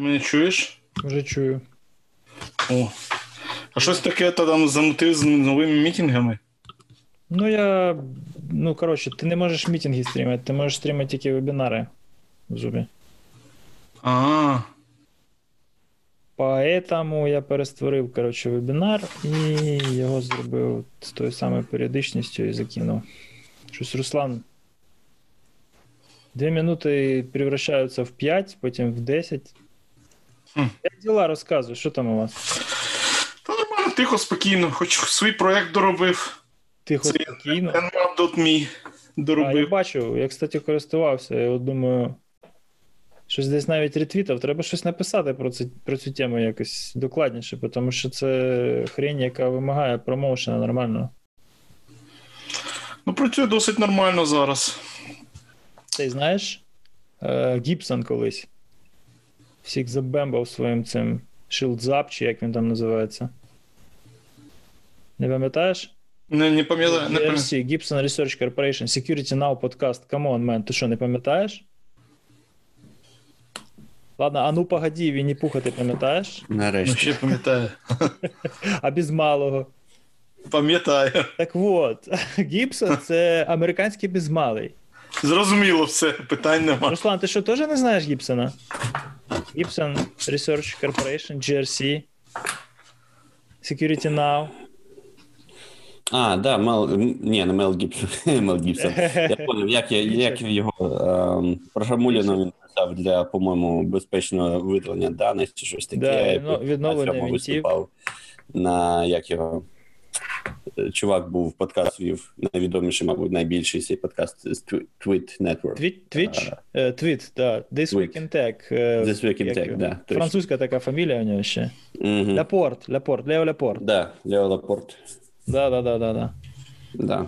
Ти мене чуєш? Вже чую. О. А щось таке та там замутив з новими мітингами? Ну, я. Ну, коротше, ти не можеш мітинги стрімати, ти можеш стрімати тільки вебінари в Zoom. А, Поэтому я перестворив, коротше, вебінар і його зробив з тою самою періодичністю і закинув. Щось Руслан. Дві минути превращаються в 5, потім в 10. Хм. Як діла розказуй, що там у вас? та нормально, тихо, спокійно, хоч свій проект доробив. Тихо, Це спокійно. nmap.me А, я доробив. бачив, я, кстати, користувався. Я от думаю, щось десь навіть ретвітав. Треба щось написати про, це, про цю тему якось докладніше, тому що це хрень, яка вимагає промоушена нормального. Ну, працює досить нормально зараз. Ти знаєш, е, Гібсон колись всіх забембав своїм цим Shield чи як він там називається. Не пам'ятаєш? Не, не пам'ятаю. Не пам'ятаю. Gibson Research Corporation, Security Now подкаст. Come on, man, ти що, не пам'ятаєш? Ладно, а ну погоді, Вінні Пуха, ти пам'ятаєш? Ну, Нарешті. ще пам'ятаю. А без малого. Пам'ятаю. Так от, Гібсон це американський безмалий. Зрозуміло все, питань нема. Руслан, ти що, теж не знаєш Гібсона? Gibson Research Corporation, GRC, Security Now. А, да, Мел. Ні, не Мел Гібсон. Мел Гібсон. Я поняв, як, я, як його ем, програмуліно він писав для, по-моєму, безпечного видалення даних чи щось таке. Да, Я відно- відновлення вінтів. виступав на як його. Чувак був подкаст вів найвідоміший, мабуть, найбільший цей подкаст з Tweet Network. Twitch? Е, Твіт, да. This Week in Tech. е, This Week in Tech, да, точно. Французька така фамілія у нього ще. Угу. Ляпорт, Ляпорт, Лео Ляпорт. Да, Лео Лапорт. Да, да, да, да, да. Да.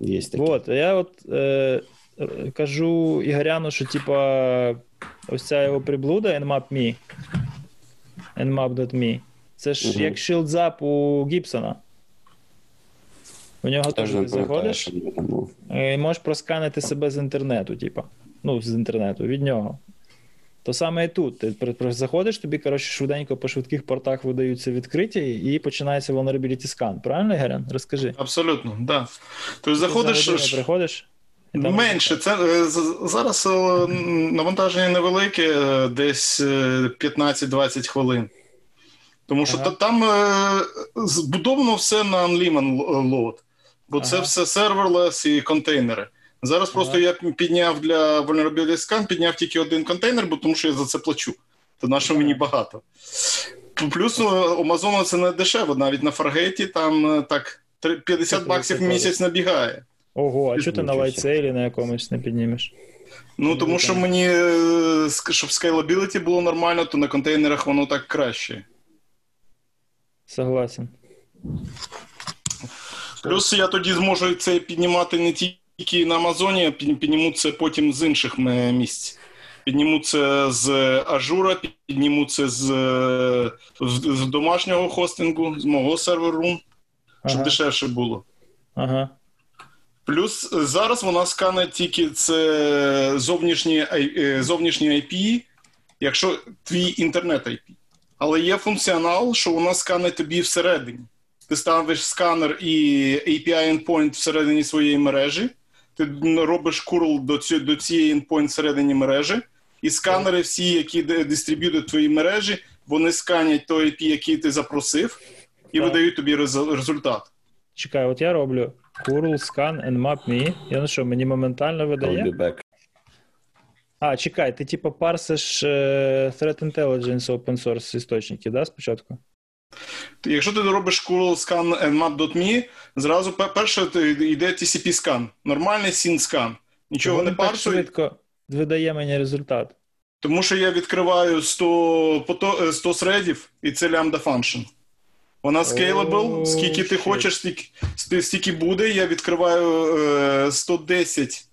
Є таке. Вот, я от е, е, кажу Ігоряну, що типа ось ця його приблуда nmap.me, nmap.me, це ж Мгм. як шилдзап у Гібсона. У нього теж ти заходиш і можеш просканити себе з інтернету, типа. Ну, з інтернету, від нього. То саме і тут. Ти заходиш, тобі, коротше, швиденько по швидких портах видаються відкриті, і починається vulnerability scan. Правильно, Ігорян? Розкажи. Абсолютно, так. Да. Тобто Ти заходиш. за приходиш? Менше. Це е, зараз е, навантаження невелике, е, десь е, 15-20 хвилин. Тому що Ага. там збудовано все на Unlimited load, бо це Ага. все серверлес і контейнери. Зараз просто я підняв для Vulnerability Scan, підняв тільки один контейнер, бо тому що я за це плачу. То на що мені багато. Плюс у Amazon це не дешево, навіть на Фаргейті там е, так 50 баксів в місяць набігає. Ого, а чого ти на Lightsail і на якомусь не піднімеш? Ну, тому що мені, е, щоб scalability було нормально, то на контейнерах воно так краще. Согласен. Плюс я тоді зможу це піднімати не тільки на Амазоні, а підніму це потім з інших місць. Підніму це з Ажура, підніму це з, е, з, з домашнього хостингу, з мого серверу, щоб Ага. дешевше було. ага. Плюс зараз вона скане тільки це зовнішні, е, зовнішні IP, якщо твій інтернет IP. Але є функціонал, що вона скане тобі всередині. Ти ставиш сканер і API endpoint всередині своєї мережі, ти робиш curl до, ці, до цієї endpoint всередині мережі, і сканери всі, які дистриб'ютують твої мережі, вони сканять той IP, який ти запросив, і Так. видають тобі резу- результат. Чекай, от я роблю curl scan nmap me. Я ну що, мені моментально видає? А, чекай, ти типу парсиш е, Threat Intelligence open source істочники, да, спочатку? Якщо ти робиш curl scan nmap.me, зразу перше йде TCP scan, нормальний SYN scan. Нічого Чого не він так парсує, швидко видає мені результат. тому що я відкриваю 100, пото- е, 100 threadів, і це lambda function. Вона scalable, скільки ти хочеш, стільки, стільки буде. Я відкриваю е, 110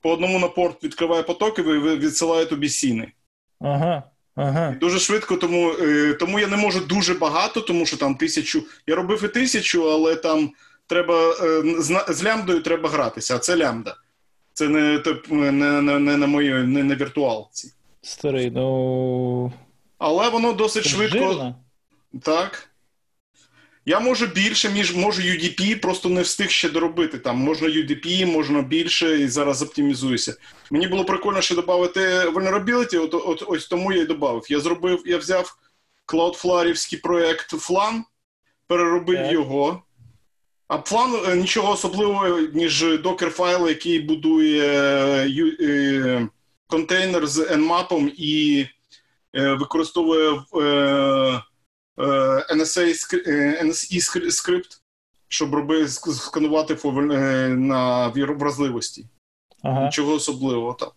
по одному на порт відкриваю потоки, ви- відсилаю тобі сіни. Ага, ага. Дуже швидко, тому, е, тому я не можу дуже багато, тому що там тисячу. Я робив і тисячу, але там треба е, з, лямдою треба гратися, а це лямда. Це не, не, не, не на моїй не на віртуалці. Старий, ну. Але воно досить це швидко. жирно. Так. Я можу більше, ніж можу UDP, просто не встиг ще доробити. Там можна UDP, можна більше, і зараз оптимізуюся. Мені було прикольно ще додати vulnerability, от, от, ось тому я й додав. Я зробив, я взяв Cloudflare проект Flan, переробив Так. його. А Flan е, нічого особливого, ніж докер файл, який будує е, е, контейнер з Nmap і е, використовує е, NSA е, NSE скрипт, щоб робити сканувати е, на вразливості. Ага. Нічого особливого там.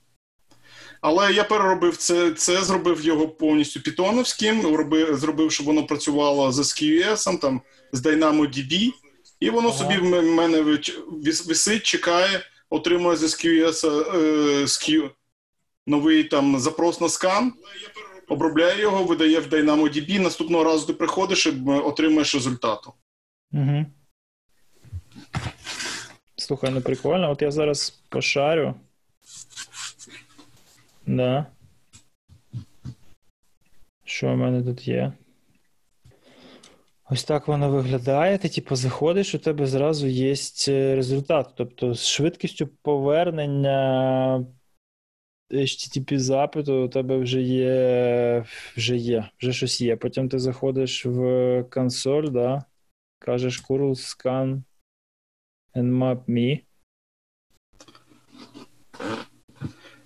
Але я переробив це, це зробив його повністю питоновським, робив, зробив, щоб воно працювало з SQS, там, з DynamoDB, і воно Ага. собі в мене висить, чекає, отримує з SQS е, SQ, новий там запрос на скан, обробляє його, видає в DynamoDB, наступного разу ти приходиш і м, отримаєш результату. Угу. Слухай, ну прикольно. От я зараз пошарю. Да. Що в мене тут є? Ось так воно виглядає. Ти типу заходиш, у тебе зразу є результат. Тобто з швидкістю повернення HTTP запиту у тебе вже є, вже є, вже щось є. Потім ти заходиш в консоль, да, кажеш curl scan me.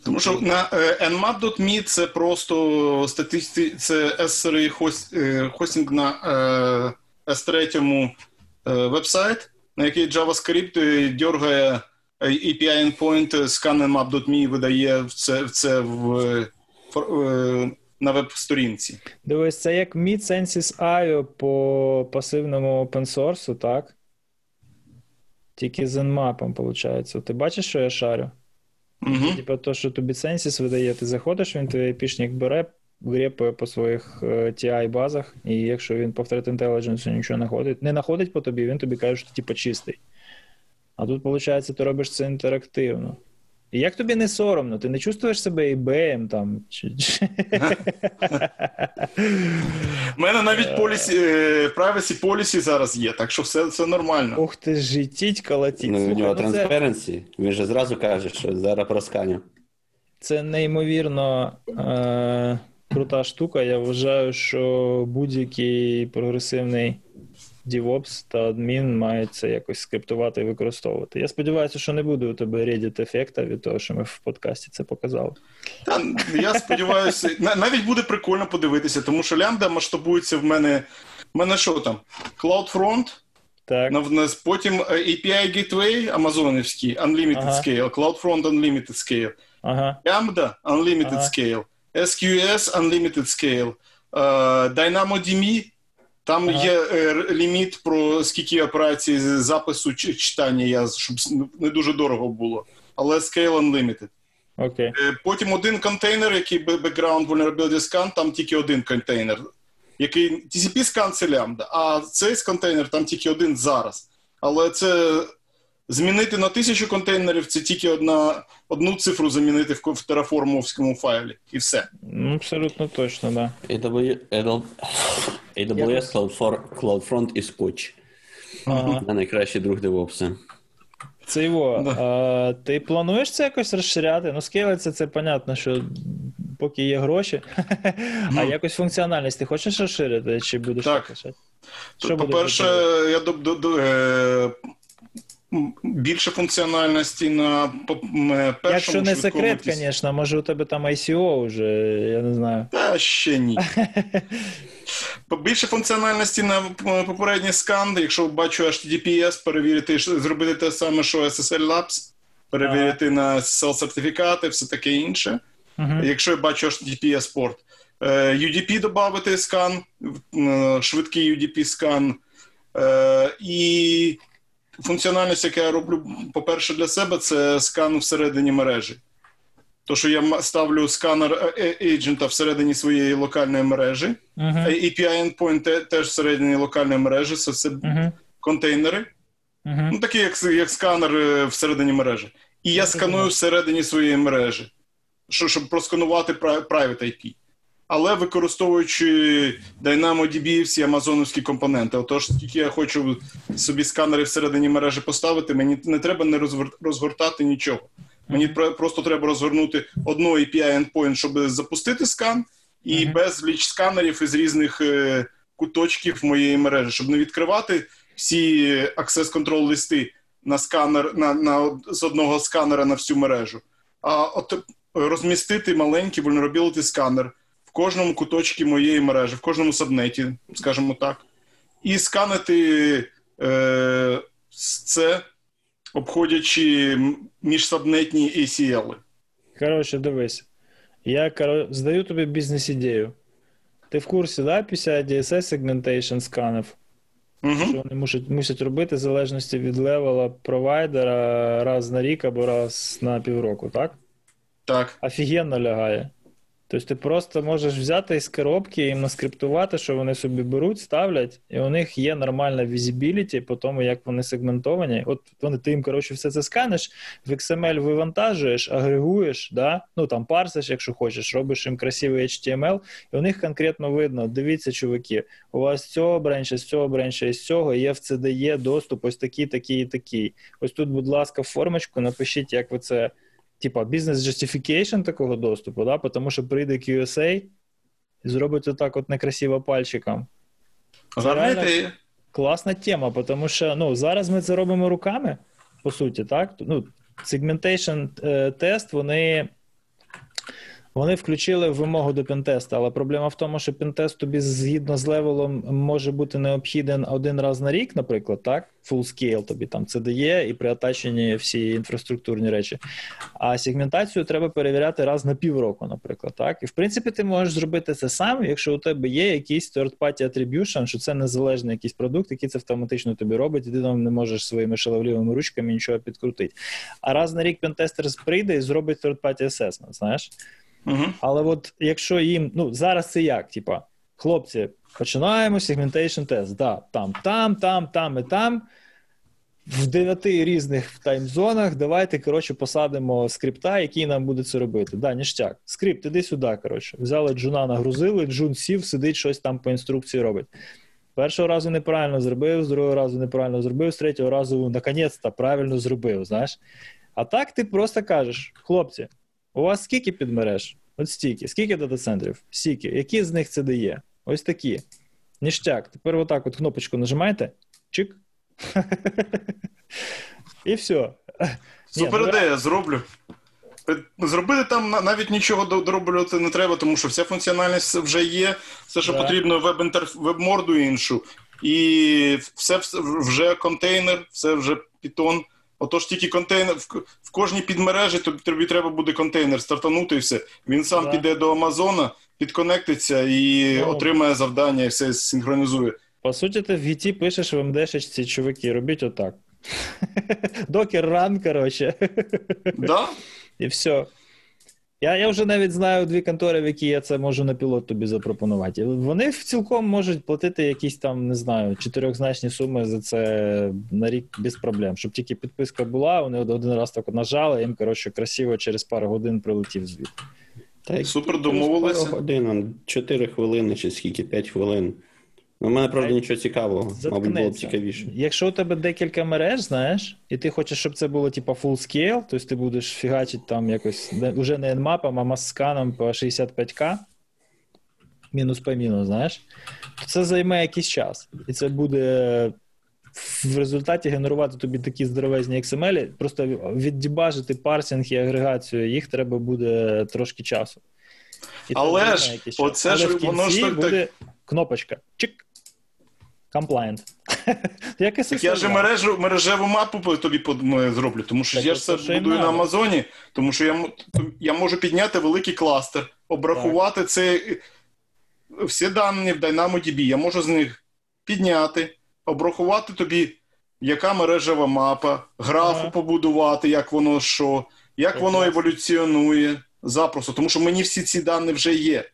Тому що на е, nmap.me це просто статисти... це S3 хост... е, хостинг на е, S3 е, вебсайт, на який JavaScript дергає API endpoint scan nmap.me і видає це, в це в, е, е, на веб-сторінці. Дивись, це як Meet IO по пасивному open source, так? Тільки з nmap, виходить. Ти бачиш, що я шарю? Угу. Типа то, що тобі Census видає, ти заходиш, він твій айпішник бере, грепає по своїх е, TI-базах, і якщо він по Threat Intelligence нічого не знаходить, не знаходить по тобі, він тобі каже, що ти типа чистий. А тут, виходить, ти робиш це інтерактивно. І як тобі не соромно? Ти не чувствуєш себе eBay там? Чи... У мене навіть полісі, е, privacy policy зараз є, так що все, все нормально. Ух ти житіть колотіть. Ну, у нього ну це. Він же зразу каже, що зараз просканю. це неймовірно е, крута штука. Я вважаю, що будь-який прогресивний DevOps та адмін має це якось скриптувати і використовувати. Я сподіваюся, що не буде у тебе Reddit ефекта від того, що ми в подкасті це показали. Та, я сподіваюся, навіть буде прикольно подивитися, тому що лямбда масштабується в мене. В мене що там? CloudFront, Так. потім е, API Gateway амазонівський, Unlimited Ага. Scale, CloudFront Unlimited Scale, Ага. Lambda Unlimited Ага. Scale, SQS Unlimited Scale, е, DynamoDB, там Ага. є е, ліміт про скільки операцій запису чи читання, я, щоб не дуже дорого було. Але Scale Unlimited. Окей. Е, Потім один контейнер, який background vulnerability scan, там тільки один контейнер. Який TCP скан це лямбда, а цей контейнер там тільки один зараз. Але це змінити на тисячу контейнерів це тільки одна, одну цифру замінити в, в тераформовському файлі. І все. Ну, абсолютно точно, да. AW... AW- AWS CloudFront і Scotch. Ага. Це найкращий друг DevOps. Це його. Да. А, ти плануєш це якось розширяти? Ну, скейлиться, це понятно, що поки є гроші. а Ну. якось функціональність ти хочеш розширити, чи будеш Так. будеш По-перше, я до, до, до, е, більше функціональності на е, першому Якщо не секрет, звісно, може у тебе там ICO вже, я не знаю. Та ще ні. Більше функціональності на п- попередній скан, якщо бачу HTTPS, перевірити, зробити те саме, що SSL Labs, перевірити на SSL сертифікати, все таке інше. Угу. Якщо я бачу HTTPS порт. Е, UDP додати скан, е, швидкий UDP скан. І функціональність, яку я роблю, по-перше, для себе, це скан всередині мережі. То, що я ставлю сканер е, еджента всередині своєї локальної мережі. Угу. API endpoint теж всередині локальної мережі, це все Угу. контейнери. Угу. Ну, такі, як, як сканер е, всередині мережі. І я сканую всередині своєї мережі. що, щоб просканувати private IP. Але використовуючи DynamoDB всі амазоновські компоненти. Отож, тільки я хочу собі сканери всередині мережі поставити, мені не треба не розгортати нічого. Мені просто треба розгорнути одну API endpoint, щоб запустити скан, і uh-huh. безліч сканерів із різних е, куточків моєї мережі, щоб не відкривати всі access control листи на сканер на, на з одного сканера на всю мережу, а от розмістити маленький vulnerability сканер кожному куточці моєї мережі, в кожному сабнеті, скажімо так, і сканити е, це, обходячи міжсабнетні ACL. Коротше, дивись. Я кор... здаю тобі бізнес-ідею. Ти в курсі, да, після DSS Segmentation сканів? Угу. Що вони мусять мусять робити в залежності від левела провайдера раз на рік або раз на півроку, так? Так. Офігенно лягає. Тобто ти просто можеш взяти із коробки і наскриптувати, що вони собі беруть, ставлять, і у них є нормальна візібіліті по тому, як вони сегментовані. От вони ти їм коротше все це сканеш, в XML вивантажуєш, агрегуєш, да? ну там парсиш, якщо хочеш, робиш їм красивий HTML, і у них конкретно видно: дивіться, чуваки, у вас цього бренча, з цього бренча і з цього є в CDE доступ, ось такий, такий і такий. Ось тут, будь ласка, формочку, напишіть, як ви це типа бізнес justification такого доступу, да, тому що прийде QSA і зробить отак от некрасиво пальчиком. Реально, класна тема, тому що ну, зараз ми це робимо руками, по суті, так? Ну, Segmentation е, тест, вони вони включили вимогу до пентесту, але проблема в тому, що пентест тобі згідно з левелом може бути необхіден один раз на рік, наприклад, так? Full scale тобі там це дає і при атаченні всі інфраструктурні речі. А сегментацію треба перевіряти раз на півроку, наприклад. так? І в принципі, ти можеш зробити це сам, якщо у тебе є якийсь third-party attribution, що це незалежний якийсь продукт, який це автоматично тобі робить, і ти там не можеш своїми шаловлівими ручками нічого підкрутити. А раз на рік пентестер прийде і зробить third-party assessment, знаєш. Але от якщо їм, ну зараз це як? Типа, хлопці, починаємо segmentation тест. Да, там, там, там, там і там. В дев'яти різних таймзонах давайте, коротше, посадимо скрипта, який нам буде це робити. Да, ніштяк. Скрипт, іди сюди, коротше. Взяли джуна, нагрузили, джун сів, сидить, щось там по інструкції робить. Першого разу неправильно зробив, з другого разу неправильно зробив, з третього разу, наконець-то, правильно зробив, знаєш. А так ти просто кажеш, хлопці, у вас скільки підмереж? От стільки. Скільки дата-центрів? Стільки. Які з них це дає? Ось такі. Ніштяк. Тепер отак от кнопочку нажимаєте. Чик. І все. Супер ну, ідея, зроблю. Зробити там навіть нічого дороблювати не треба, тому що вся функціональність вже є, все, що да. потрібно, веб-морду іншу, і все вже контейнер, все вже Python. Отож, тільки контейнер в, в кожній підмережі тобі треба буде контейнер стартанути і все. Він сам да. піде до Амазона, підконектиться і ну, отримає завдання, і все синхронізує. По суті, ти в гіті пишеш в МДшечці, чуваки, робіть отак. Докер ран, коротше. Да? І все. Я я вже навіть знаю дві контори, в які я це можу на пілот тобі запропонувати. Вони цілком можуть платити якісь там, не знаю, чотирьохзначні суми за це на рік без проблем. Щоб тільки підписка була, вони один раз так нажали, їм коротше красиво через пару годин прилетів звіт. Так, Супер домовилися. Пару годин, 4 хвилини чи скільки, 5 хвилин. У ну, мене правда нічого цікавого, мабуть, було б цікавіше. Якщо у тебе декілька мереж, знаєш, і ти хочеш, щоб це було типа full scale, тобто ти будеш фігачити там якось уже не nmap, а масканом по 65к, мінус по мінус, знаєш, то це займе якийсь час. І це буде в результаті генерувати тобі такі здоровезні XML, просто віддібажити парсинг і агрегацію, їх треба буде трошки часу. І Але ж оце Але ж воно ж так буде кнопочка. Чик. Так я ж мережу, мережеву мапу тобі зроблю, тому що так, я ж це будую на Амазоні, тому що я я можу підняти великий кластер, обрахувати так. це всі дані в DynamoDB. Я можу з них підняти, обрахувати тобі, яка мережева мапа, графу ага. побудувати, як воно що, як так, воно еволюціонує запросто, тому що мені всі ці дані вже є.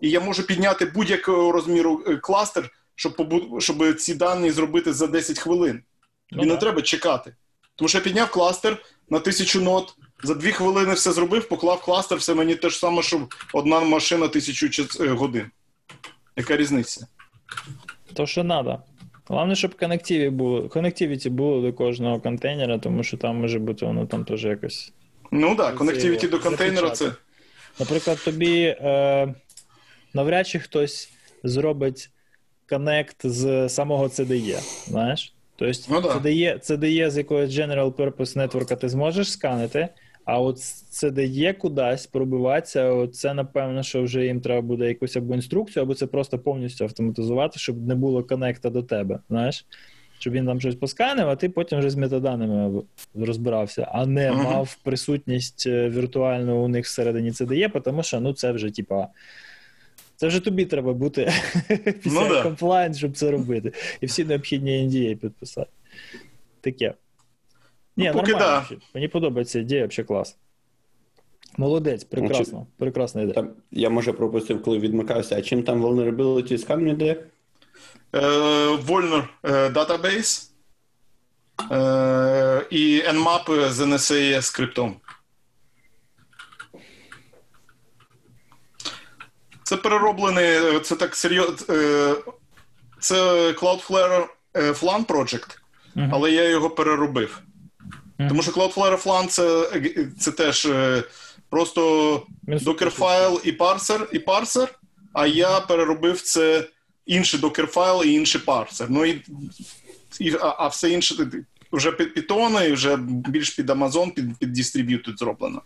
І я можу підняти будь-якого розміру е, кластер щоб побу... щоб ці дані зробити за 10 хвилин. Тобі ну, не треба чекати. Тому що я підняв кластер на тисячу нот, За дві хвилини все зробив, поклав кластер, все мені те ж саме, що одна машина тисячу час- е, годин. Яка різниця? То, що треба. Головне, щоб connectivity було, connectivity було до кожного контейнера, тому що там може бути воно там теж якось. Ну так, да, connectivity до контейнера це. Наприклад, тобі е, навряд чи хтось зробить connect з самого CDE, знаєш? Тобто Ну да. CDE, CDE з якогось General Purpose Network ти зможеш сканити, а от CDE кудись пробиватися, це напевно, що вже їм треба буде якусь або інструкцію, або це просто повністю автоматизувати, щоб не було коннекта до тебе, знаєш? Щоб він там щось посканив, а ти потім вже з метаданими розбирався, а не мав присутність е, віртуальну у них всередині CDE, тому що ну це вже типа. Це вже тобі треба бути після Ну да. комплайнс, щоб це робити. І всі необхідні NDA підписати. Таке. Ні, Ну, поки нормально. да. Мені подобається ідея, взагалі клас. Молодець, прекрасно. Прекрасна ідея. Там, я може пропустив, коли відмикався. А чим там vulnerability скан йде? Е, Vollner е, Database е, і Nmap з NSA скриптом. Це перероблений, е, це так серйозно. Це Cloudflare е, Flan Project, але я його переробив. Тому що Cloudflare Flan це, е, це теж е, просто докерфайл і парсер, і парсер, а я переробив це інший докерфайл і інший парсер. Ну і, і а, а все інше вже під Python і вже більш під Amazon, під, під Distributed зроблено.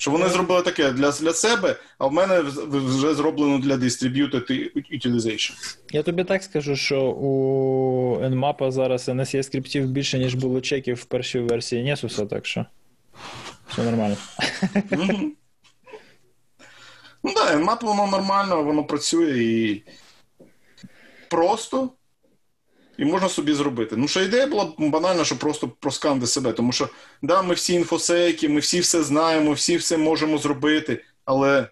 Що вони зробили таке для, для себе, а в мене вже зроблено для Distributed Utilization. Я тобі так скажу, що у Nmap зараз NSE скриптів більше, ніж було чеків в першій версії Nessus, так що все нормально. Мгм. Ну так, Nmap воно нормально, воно працює і просто. І можна собі зробити. Ну, що ідея була банальна, що просто просканди себе. Тому що, да, ми всі інфосейки, ми всі все знаємо, всі все можемо зробити, але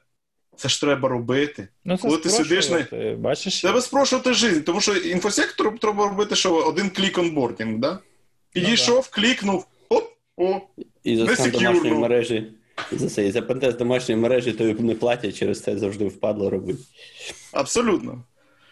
це ж треба робити. Ну, це Коли ти сидиш на- Бачиш? Треба спрощувати життя, тому що інфосектор треба робити, що один клік онбордінг, да? Підійшов, клікнув, оп, о, І за домашньої ну. мережі. І за це, і за pentest домашньої мережі тобі не платять, через це завжди впадло робити. абсолютно.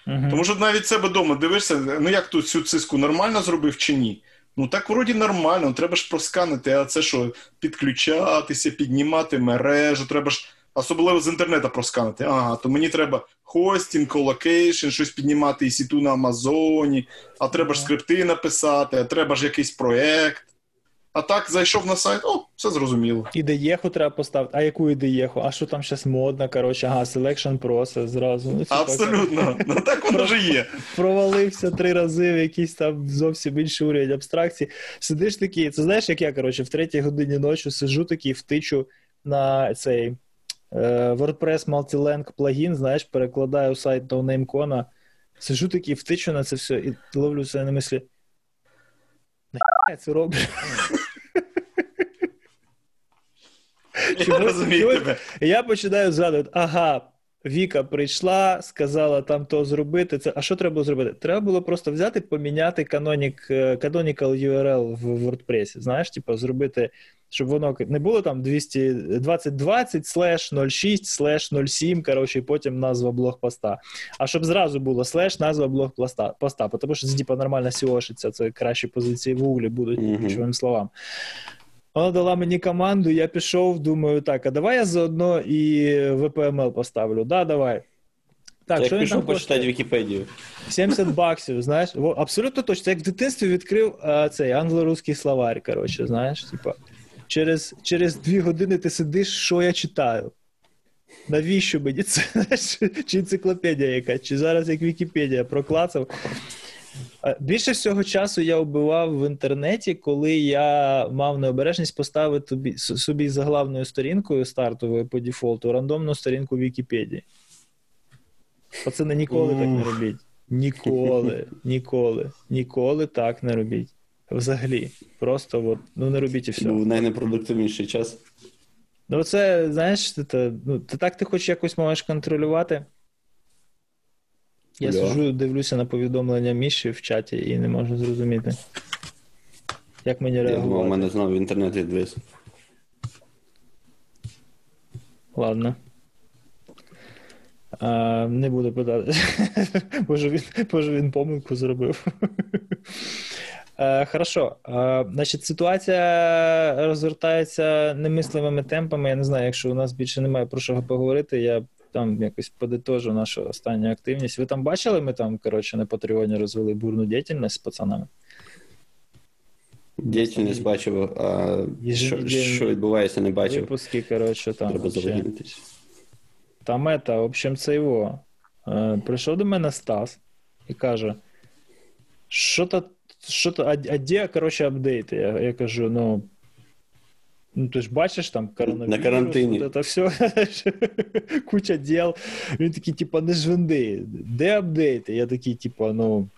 Мгм. Тому що навіть себе вдома дивишся, ну як тут цю циску нормально зробив чи ні? Ну так вроді нормально, треба ж просканити, а це що, підключатися, піднімати мережу, треба ж особливо з інтернету просканити. Ага, то мені треба hosting, colocation, щось піднімати EC2 на Амазоні, а треба ж скрипти написати, а треба ж якийсь проект. А так зайшов на сайт, о, все зрозуміло. Ідеєху треба поставити. А яку ідеєху? А що там зараз модно? Коротше, ага, selection process зразу. Ну, Абсолютно. Ну так воно вже є. провалився три рази в якийсь там зовсім інший уровень абстракції. Сидиш такий, це знаєш, як я, коротше, в третій годині ночі сиджу такий, втичу на цей е, WordPress Multilang плагін, знаєш, перекладаю сайт NoNameCon, сиджу такий, втичу на це все і ловлю себе на мислі. Я це роблю? Я розумію тебе. Я починаю згадувати, ага, Віка прийшла, сказала там то зробити. Це, а що треба було зробити? Треба було просто взяти, поміняти канонік, е, canonical URL в WordPress. Знаєш, типу, зробити, щоб воно не було там 200, 2020 слеш 06 слеш 07, коротше, і потім назва блогпоста. А щоб зразу було слеш, назва блогпоста, поста, тому що це типу, нормально сіошиться, це кращі позиції в гуглі будуть, Мгм. ключовим словам. Вона дала мені команду, я пішов, думаю, так, а давай я заодно і VPML поставлю. Да, давай. Так, Як що там пішов почитати? Вікіпедію. 70 баксів, знаєш. Абсолютно точно. Це як в дитинстві відкрив а, цей англо-русський словарь, коротше, знаєш, типа. Через, через дві години ти сидиш, що я читаю. Навіщо мені це? Чи енциклопедія яка, чи зараз як Вікіпедія проклацав. А, Більше всього часу я вбивав в інтернеті, коли я мав необережність поставити собі, собі за главною сторінкою стартовою по дефолту рандомну сторінку Вікіпедії. Пацани, ніколи так не робіть. Ніколи, ніколи, ніколи так не робіть. Взагалі. Просто от, ну не робіть і все. Був найнепродуктивніший час. Ну, це, знаєш, це, ну, ти так ти хоч якось можеш контролювати. Я Да. сиджу, дивлюся на повідомлення Міші в чаті і не можу зрозуміти. Як мені думав, у мене знову інтернет відвис. Ладно. А, Не буду питати. Може він, може він помилку зробив. А, Хорошо. А, Значить, ситуація розвертається немислимими темпами. Я не знаю, якщо у нас більше немає про що поговорити, я там якось подитожу нашу останню активність. Ви там бачили, ми там, коротше, на Патреоні розвели бурну діяльність з пацанами? Діяльність бачив, а що, що відбувається, не бачив. Випуски, коротше, там. Треба залогінитись. Там это, в общем, це його. Е, прийшов до мене Стас і каже: що-то, що-то, а, а де, коротше, апдейти? Я, я кажу, ну. Ну, ти ж бачиш там коронавірус, на карантині. Це все, куча діл. Він такий, типа, не жвенди. Де апдейти? Я такий, типа, ну.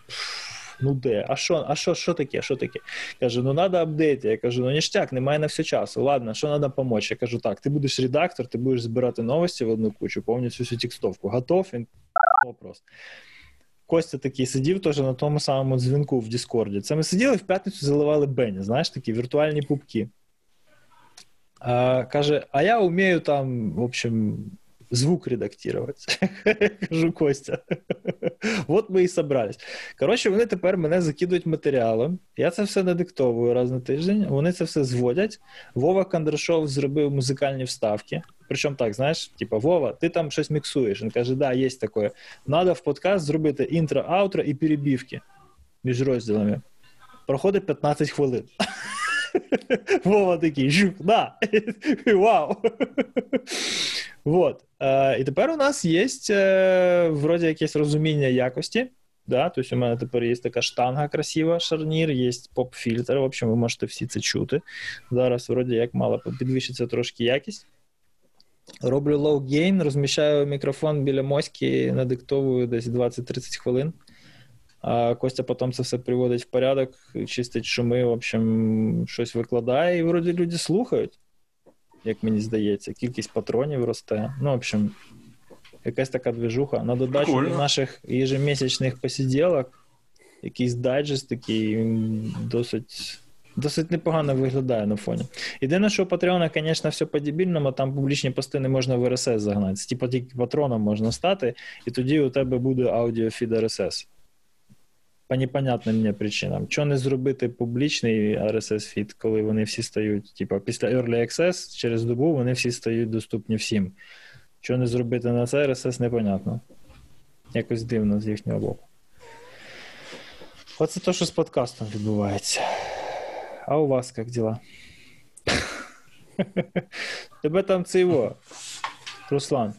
Ну де? А що а що, що таке? Що таке? Каже, ну треба апдейти. Я кажу, ну ніштяк, немає на все часу. Ладно, що треба допомогти? Я кажу, так, ти будеш редактор, ти будеш збирати новості в одну кучу, повністю всю текстовку. Готов? Він вопрос. Костя такий сидів теж на тому самому дзвінку в Діскорді. Це ми сиділи в п'ятницю, заливали Бені, знаєш, такі віртуальні пупки. А, Каже, а я вмію там, в общем, звук редактировать. Кажу, Костя. От ми і собрались. Коротше, вони тепер мене закидують матеріалом. Я це все не диктовую раз на тиждень. Вони це все зводять. Вова Кандрашов зробив музикальні вставки. Причому так, знаєш, типа, Вова, ти там щось міксуєш. Він каже, да, є таке. Надо в подкаст зробити інтро, аутро і перебівки між розділами. Проходить 15 хвилин. Вова такий, жук, да, вау. Вот. Е, І тепер у нас є е, вроді якесь розуміння якості. Да? Тобто у мене тепер є така штанга красива, шарнір, є поп-фільтр. В общем, ви можете всі це чути. Зараз, вроді, як мало підвищиться трошки якість. Роблю low gain, розміщаю мікрофон біля моськи, надиктовую десь 20-30 хвилин. А Костя потім це все приводить в порядок, чистить шуми, в общем, щось викладає, і вроді люди слухають як мені здається, кількість патронів росте. Ну, в общем, якась така движуха. На додачу до наших ежемісячних посиділок, якийсь дайджест такий досить. Досить непогано виглядає на фоні. Єдине, що у Патреона, звісно, все по-дебільному, там публічні пости не можна в RSS загнати. Типа тільки патроном можна стати, і тоді у тебе буде аудіофід RSS по непонятним мені причинам. Чого не зробити публічний RSS фід, коли вони всі стають, типу, після Early Access через добу вони всі стають доступні всім. Чого не зробити на це RSS, непонятно. Якось дивно з їхнього боку. Оце те, що з подкастом відбувається. А у вас як діла? Тебе там це його, Руслан.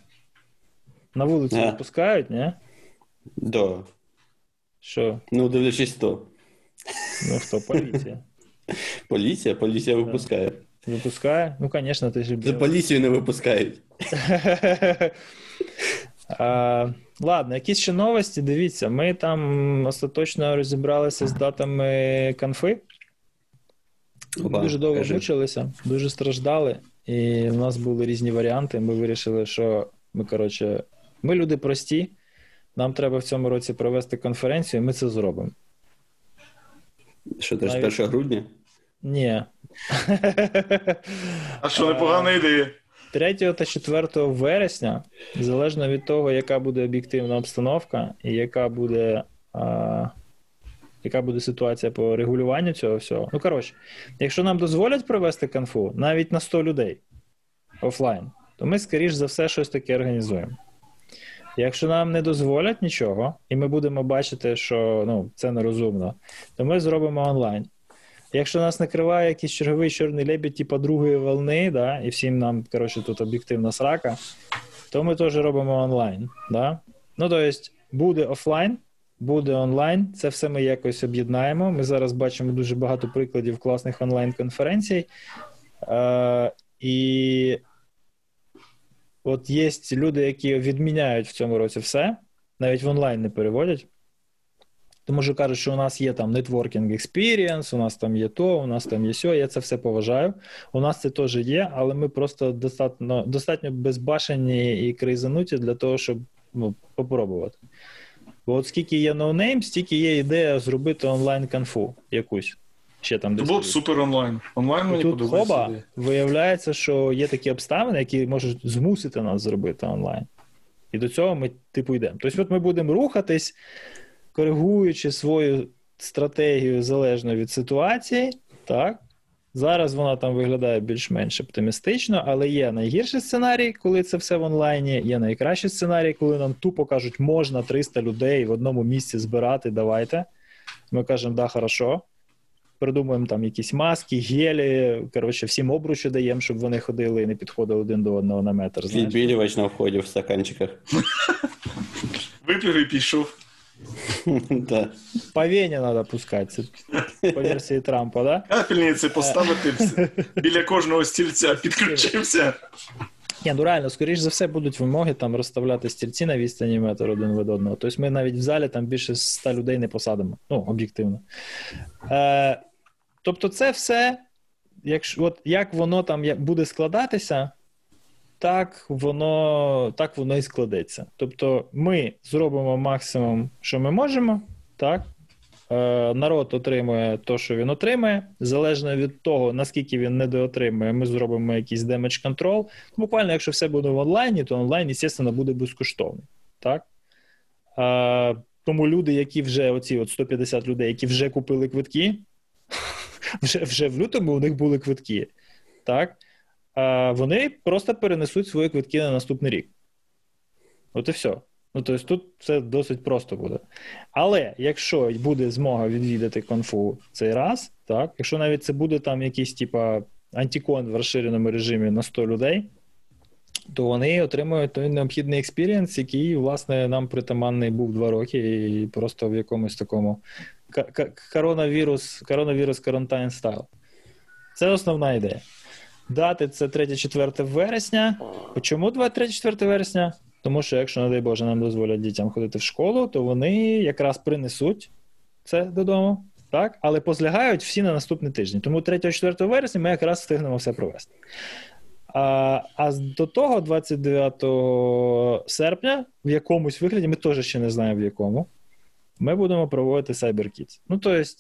На вулицю не пускають, ні? Да. Що? Ну, дивлячись, хто. Ну, хто, поліція. Поліція? Поліція випускає. Випускає? Ну, звісно, ти ж. За поліцію не випускають. а, Ладно, якісь ще новості. Дивіться, ми там остаточно розібралися з датами конфи. Дуже довго кажи. мучилися, дуже страждали, і в нас були різні варіанти. Ми вирішили, що ми, коротше, ми люди прості. Нам треба в цьому році провести конференцію, і ми це зробимо. Що теж Навіть... 1 грудня? Ні. А що непогана ідея? 3 та 4 вересня, залежно від того, яка буде об'єктивна обстановка і яка буде а, яка буде ситуація по регулюванню цього всього. Ну, коротше, якщо нам дозволять провести конфу навіть на 100 людей офлайн, то ми, скоріш за все, щось таке організуємо. Якщо нам не дозволять нічого, і ми будемо бачити, що ну, це нерозумно, то ми зробимо онлайн. Якщо нас накриває якийсь черговий чорний лебідь, типу другої волни, да, і всім нам, коротше, тут об'єктивна срака, то ми теж робимо онлайн. Да? Ну, тобто, буде офлайн, буде онлайн, це все ми якось об'єднаємо. Ми зараз бачимо дуже багато прикладів класних онлайн-конференцій. Е, І От є люди, які відміняють в цьому році все, навіть в онлайн не переводять. Тому що кажуть, що у нас є там networking experience, у нас там є то, у нас там є сьо, я це все поважаю. У нас це теж є, але ми просто достатньо достатньо безбашені і кризануті для того, щоб ну, попробувати. Бо от скільки є NoName, стільки є ідея зробити онлайн-конфу якусь. Ще там десь. було б супер онлайн. Онлайн мені Тут подобається. хоба, виявляється, що є такі обставини, які можуть змусити нас зробити онлайн. І до цього ми, типу, йдемо. Тобто, от ми будемо рухатись, коригуючи свою стратегію залежно від ситуації, так? Зараз вона там виглядає більш-менш оптимістично, але є найгірший сценарій, коли це все в онлайні, є найкращий сценарій, коли нам тупо кажуть, можна 300 людей в одному місці збирати, давайте. Ми кажемо, да, хорошо. Придумуємо там якісь маски, гелі, коротше, всім обручі даємо, щоб вони ходили і не підходили один до одного на метр. Відбілювач на вході в стаканчиках. Випив і пішов. Да. По вені треба пускати, по версії Трампа, да? Капельниці поставити біля кожного стільця, підключився. Ні, ну реально, скоріш за все, будуть вимоги там розставляти стільці на відстані метр один від одного. Тобто ми навіть в залі там більше 100 людей не посадимо. Ну, об'єктивно. Е, тобто, це все, якщо, от як воно там буде складатися, так воно, так воно і складеться. Тобто, ми зробимо максимум, що ми можемо, так? Е, народ отримує те, що він отримує. Залежно від того, наскільки він недоотримує, ми зробимо якийсь damage control. Буквально, якщо все буде в онлайні, то онлайн, звісно, буде безкоштовний. Так? А, тому люди, які вже оці от 150 людей, які вже купили квитки, вже, вже в лютому у них були квитки. Так? А, вони просто перенесуть свої квитки на наступний рік. От і все. Ну, тобто тут це досить просто буде. Але якщо буде змога відвідати конфу цей раз, так, якщо навіть це буде там якийсь типа антикон в розширеному режимі на 100 людей, то вони отримують той необхідний experience, який, власне, нам притаманний був два роки, і просто в якомусь такому коронавірус, коронавірус quarantine style. Це основна ідея. Дати це 3-4 вересня. Чому 3-4 вересня? Тому що, якщо, не дай Боже, нам дозволять дітям ходити в школу, то вони якраз принесуть це додому, так? але позлягають всі на наступний тиждень. Тому 3-4 вересня ми якраз встигнемо все провести. А а до того, 29 серпня, в якомусь вигляді, ми теж ще не знаємо в якому, ми будемо проводити CyberKids. Ну, тобто,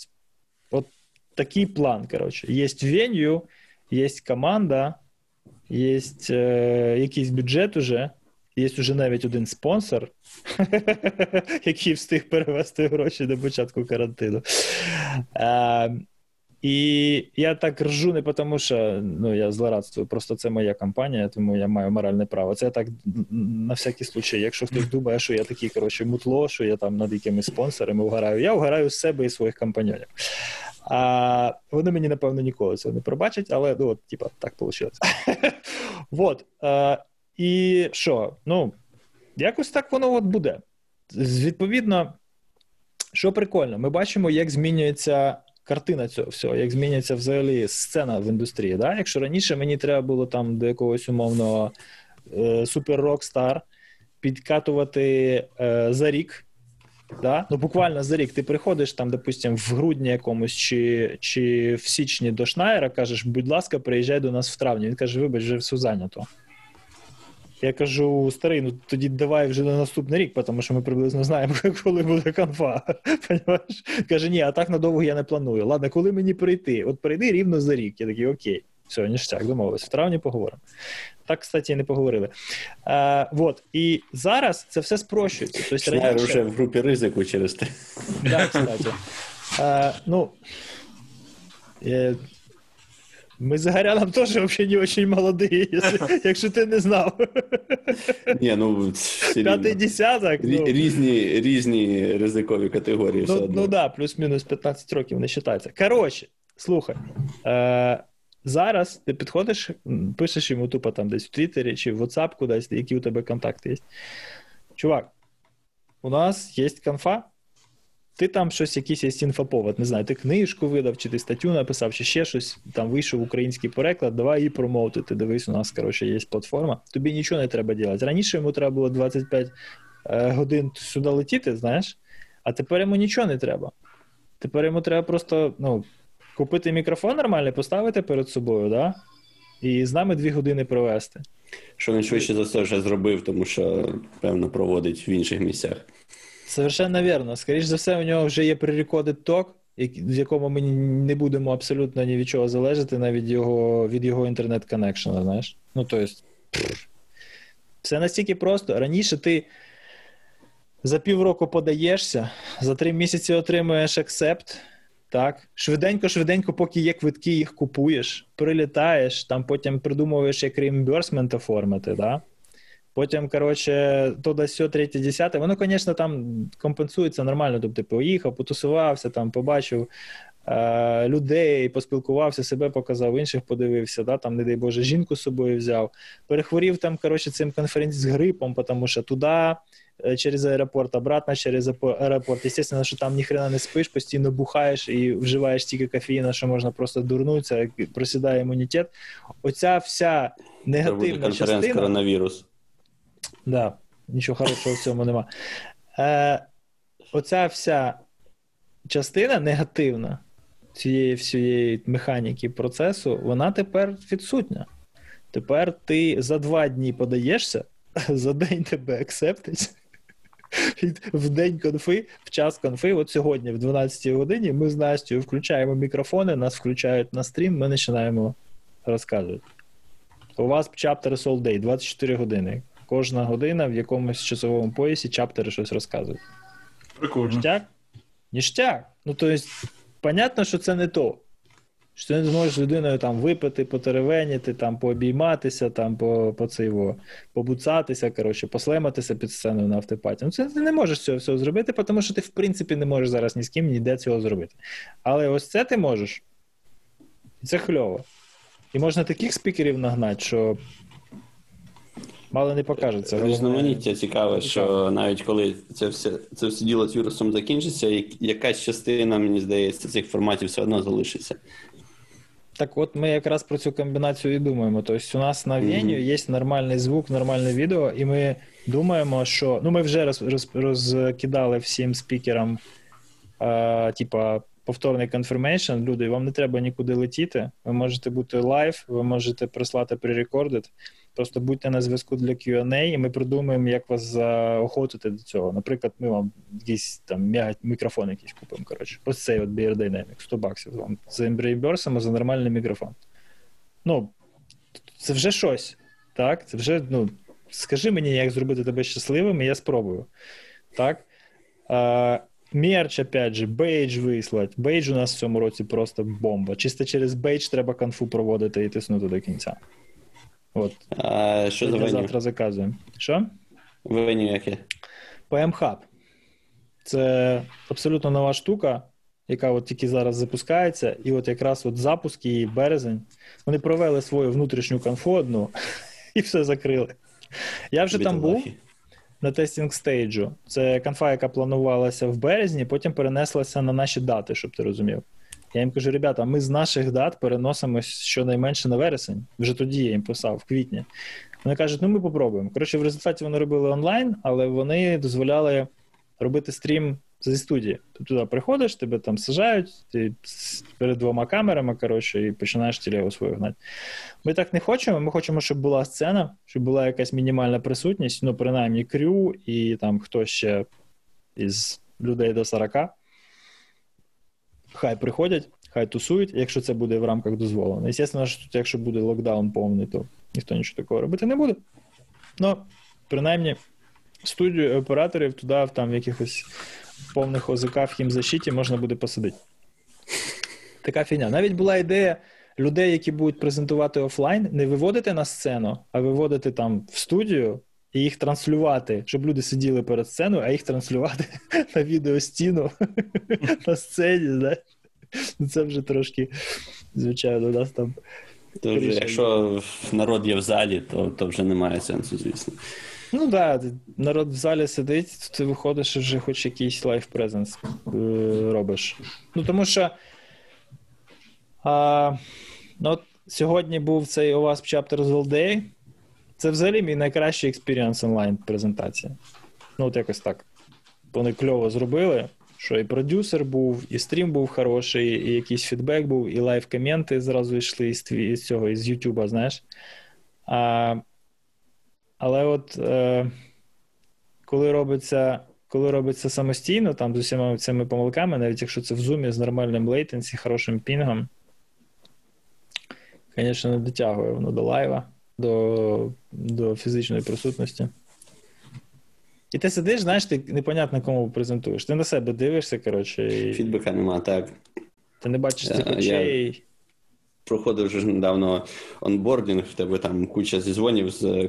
от такий план, коротше. Є веню, є команда, є е, якийсь бюджет уже. Є вже навіть один спонсор, який встиг перевести гроші до початку карантину. А, і я так ржу не тому, що ну, я злорадствую, просто це моя компанія, тому я маю моральне право. Це я так на всякий случай. Якщо хтось думає, що я такий коротше, мутло, що я там над якимись спонсорами вгораю, я вгораю з себе і своїх компаньонів. А вони мені, напевно, ніколи цього не пробачать, але ну, от, типа, так вийшло. Вот. І що? Ну, якось так воно от буде. Відповідно, що прикольно, ми бачимо, як змінюється картина цього всього, як змінюється взагалі сцена в індустрії. Да? Якщо раніше мені треба було там до якогось умовного е, супер-рок-стар підкатувати е, за рік. Да? Ну, буквально за рік ти приходиш там, допустим, в грудні якомусь чи чи в січні до Шнайера, кажеш, будь ласка, приїжджай до нас в травні. Він каже, вибач, вже все зайнято. Я кажу, старий, ну тоді давай вже на наступний рік, тому що ми приблизно знаємо, коли буде конфа. Понимаєш? Каже, ні, а так надовго я не планую. Ладно, коли мені прийти? От прийди рівно за рік. Я такий, окей, все, ніштяк, домовились. В травні поговоримо. Так, кстати, не поговорили. А, вот. І зараз це все спрощується. Тобто, раніше... вже в групі ризику через те. Да, кстати. А, ну, е, мы с Горяном тоже вообще не очень молодые, если, якщо ти не знав. Ні, ну, П'ятий десяток. Ну, Різні, різні ризикові категорії ну, ну да, плюс-мінус 15 років не вважається. Коротше, слухай. Е, зараз ти підходиш, пишеш йому тупо там десь в Твіттері чи в WhatsApp кудись, які у тебе контакти є. Чувак, у нас є конфа. Ти там щось, якийсь є інфоповод, не знаю, ти книжку видав, чи ти статтю написав, чи ще щось, там вийшов український переклад, давай її промовити. Дивись, у нас, коротше, є платформа. Тобі нічого не треба робити. Раніше йому треба було 25 е, годин сюди летіти, знаєш, а тепер йому нічого не треба. Тепер йому треба просто ну, купити мікрофон нормальний, поставити перед собою, да? і з нами дві години провести. Що він швидше за все вже зробив, тому що, певно, проводить в інших місцях. Совершенно верно. Скоріше за все, у нього вже є пререкодed ток, в якому ми не будемо абсолютно ні від чого залежати, навіть його, від його інтернет-коннекшена, знаєш. Ну, тобто, все настільки просто. Раніше ти за півроку подаєшся, за три місяці отримуєш accept. Так, швиденько-швиденько, поки є квитки, їх купуєш, прилітаєш, там потім придумуєш, як reimbursement оформити. Да? Потім, коротше, то да сьо, третє, десяте. Воно, звісно, там компенсується нормально. Тобто, поїхав, потусувався, там, побачив е- людей, поспілкувався, себе показав, інших подивився, да? там, не дай Боже, жінку з собою взяв. Перехворів там, коротше, цим конференцією з грипом, тому що туди. Е, через аеропорт, обратно через аеропорт. Естественно, що там ніхрена не спиш, постійно бухаєш і вживаєш тільки кофеїна, що можна просто дурнутися, просідає імунітет. Оця вся негативна частина... коронавірус. Да, нічого хорошого в цьому нема. Е, Оця вся частина негативна цієї всієї механіки процесу, вона тепер відсутня. Тепер ти за два дні подаєшся, за день тебе акцептить. В день конфи, в час конфи, от сьогодні, в 12-й годині, ми з Настю включаємо мікрофони, нас включають на стрім, ми починаємо розказувати. У вас чаптери Soul Day, 24 години кожна година в якомусь часовому поясі чаптери щось розказують. Прикольно. Ніштяк? Ніштяк. Ну, то есть, понятно, що це не то. Що ти не зможеш з людиною там випити, потеревеніти, там, пообійматися, там, по, по цейво, побуцатися, коротше, послематися під сценою на автопаті. Ну, це ти не можеш цього всього зробити, тому що ти, в принципі, не можеш зараз ні з ким ніде цього зробити. Але ось це ти можеш. І це кльово. І можна таких спікерів нагнати, що мало не покажеться. Різноманіття цікаве, що навіть коли це все це все діло з вірусом закінчиться, якась частина, мені здається, цих форматів все одно залишиться. Так от ми якраз про цю комбінацію і думаємо. Тобто у нас на venue mm-hmm. є нормальний звук, нормальне відео, і ми думаємо, що ну ми вже роз, роз, розкидали всім спікерам, е, типа. Повторний confirmation, люди, вам не треба нікуди летіти. Ви можете бути live, ви можете прислати pre-recorded. Просто будьте на зв'язку для Q&A, і ми придумаємо, як вас заохотити до цього. Наприклад, ми вам якийсь там мікрофон якийсь купимо. Коротше, ось цей от BR Dynamic, 100 баксів вам зареімберсимо за нормальний мікрофон. Ну, це вже щось. Так, це вже, ну, скажи мені, як зробити тебе щасливим, і я спробую. Так. Мерч, опять же, бейдж вислать. Бейдж у нас в цьому році просто бомба. Чисто через бейдж треба конфу проводити і тиснути до кінця. От. А, Що за venue? Завтра заказуємо. Що? Веню яке? PM Hub. Це абсолютно нова штука, яка от тільки зараз запускається, і от якраз от запуск її березень. Вони провели свою внутрішню конфу одну і все закрили. Я вже там був на тестінг стейджу. Це конфа, яка планувалася в березні, потім перенеслася на наші дати, щоб ти розумів. Я їм кажу, ребята, ми з наших дат переносимось щонайменше на вересень. Вже тоді я їм писав, в квітні. Вони кажуть, ну ми попробуємо. Коротше, в результаті вони робили онлайн, але вони дозволяли робити стрім зі студії. Ти туди приходиш, тебе там сажають, ти перед двома камерами, коротше, і починаєш тілегу свою гнати. Ми так не хочемо. Ми хочемо, щоб була сцена, щоб була якась мінімальна присутність, ну, принаймні, крю і там хто ще із людей до 40. Хай приходять, хай тусують, якщо це буде в рамках дозволено. Звісно, що тут, якщо буде локдаун повний, то ніхто нічого такого робити не буде. Ну, принаймні, студію операторів туди, там в якихось повних ОЗК в хімзащиті можна буде посадити. Така фігня. Навіть була ідея людей, які будуть презентувати офлайн, не виводити на сцену, а виводити там в студію і їх транслювати, щоб люди сиділи перед сценою, а їх транслювати на відеостіну на сцені. знаєш. Ну, це вже трошки, звичайно, у нас там. То вже, якщо народ є в залі, то то вже немає сенсу, звісно. Ну так, да, народ в залі сидить, ти виходиш і вже хоч якийсь live presence робиш. Ну, тому що а, ну, от сьогодні був цей у вас Chapters All Day, це взагалі мій найкращий experience онлайн презентація. Ну, от якось так. Вони кльово зробили, що і продюсер був, і стрім був хороший, і якийсь фідбек був, і live-коменти зразу йшли з, цього, із Ютуба, знаєш. А, Але от е, коли робиться коли робиться самостійно, там з усіма цими помилками, навіть якщо це в зумі з нормальним latency, хорошим пінгом, звісно, не дотягує воно до live-а, до, до фізичної присутності. І ти сидиш, знаєш, ти непонятно кому презентуєш. Ти на себе дивишся, коротше. і Фідбека нема, так. Ти не бачиш цих очей. Проходив вже недавно онбордінг, в тебе там куча зізвонів з е,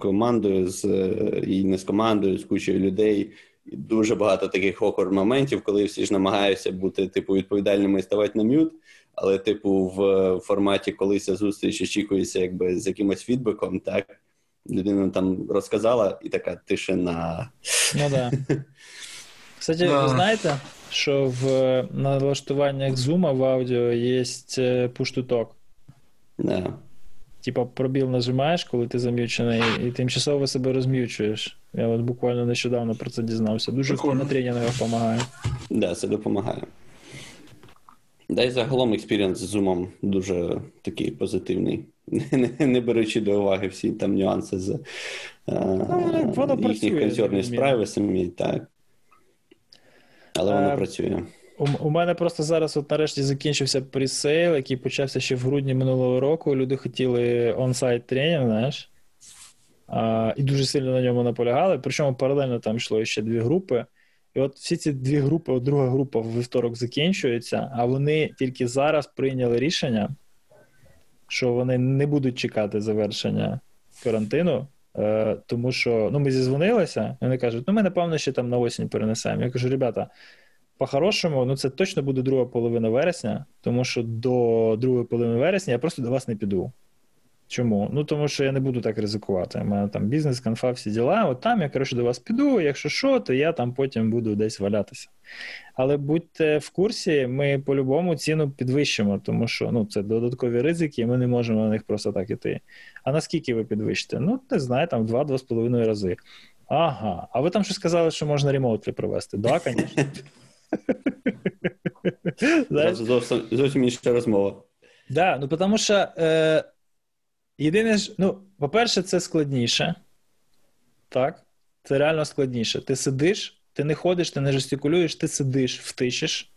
командою, з, е, і не з командою, з кучою людей. І дуже багато таких окор моментів, коли всі ж намагаються бути типу відповідальними і ставати на м'ют. Але, типу, в форматі, коли ця зустріч очікується, якби з якимось фідбеком, так людина там розказала, і така тишина. Ну да. Кстати, ви знаєте, що в налаштуваннях Zoom в аудіо є push-to-talk. Да. Типа пробіл нажимаєш, коли ти зам'ючений, і тимчасово себе розм'ючуєш. Я от буквально нещодавно про це дізнався. Дуже Прикольно. на тренінгах допомагає. Да, це допомагає. Да, і загалом experience з Zoom дуже такий позитивний, не, не беручи до уваги всі там нюанси з е, Ну, їхніх concern-ів з privacy-ами, так. Але воно Е, працює. У, у мене просто зараз, от нарешті, закінчився пресейл, який почався ще в грудні минулого року. Люди хотіли onsite тренінг, знаєш. А, і дуже сильно на ньому наполягали. Причому паралельно там йшло ще дві групи. І от всі ці дві групи, от друга група в вівторок закінчується, а вони тільки зараз прийняли рішення, що вони не будуть чекати завершення карантину. Е, тому що ну, ми зізвонилися, і вони кажуть, ну ми напевно ще там на осінь перенесемо. Я кажу, ребята, по-хорошому, ну це точно буде друга половина вересня, тому що до другої половини вересня я просто до вас не піду. Чому? Ну тому що я не буду так ризикувати. У мене там бізнес, конфа, всі діла. От там я коротше до вас піду. Якщо що, то я там потім буду десь валятися. Але будьте в курсі, ми по-любому ціну підвищимо, тому що ну, це додаткові ризики, і ми не можемо на них просто так іти. А наскільки ви підвищите? Ну, не знаю, там 2-2,5 рази. Ага. А ви там ще сказали, що можна ремоутлі провести? Так, да, звісно. Зовсім, інша розмова. Да, ну тому що е, єдине ж, ну, по-перше, це складніше. Так? Це реально складніше. Ти сидиш, ти не ходиш, ти не жестикулюєш, ти сидиш, втишиш.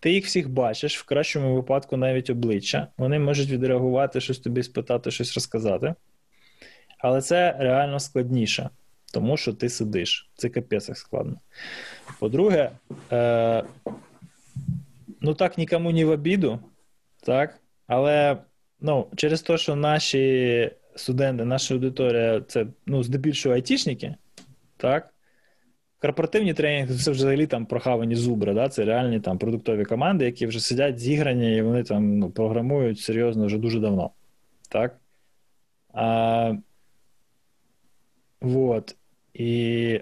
Ти їх всіх бачиш, в кращому випадку навіть обличчя. Вони можуть відреагувати, щось тобі спитати, щось розказати. Але це реально складніше, тому що ти сидиш. Це капець як складно. По-друге, е, ну так нікому не в обіду, так? Але ну, через те, що наші студенти, наша аудиторія це ну, здебільшого айтішники, так? Корпоративні тренінги це взагалі там прохавані зубри, да? це реальні там продуктові команди, які вже сидять зіграні, і вони там ну, програмують серйозно вже дуже давно. Так? А, вот. І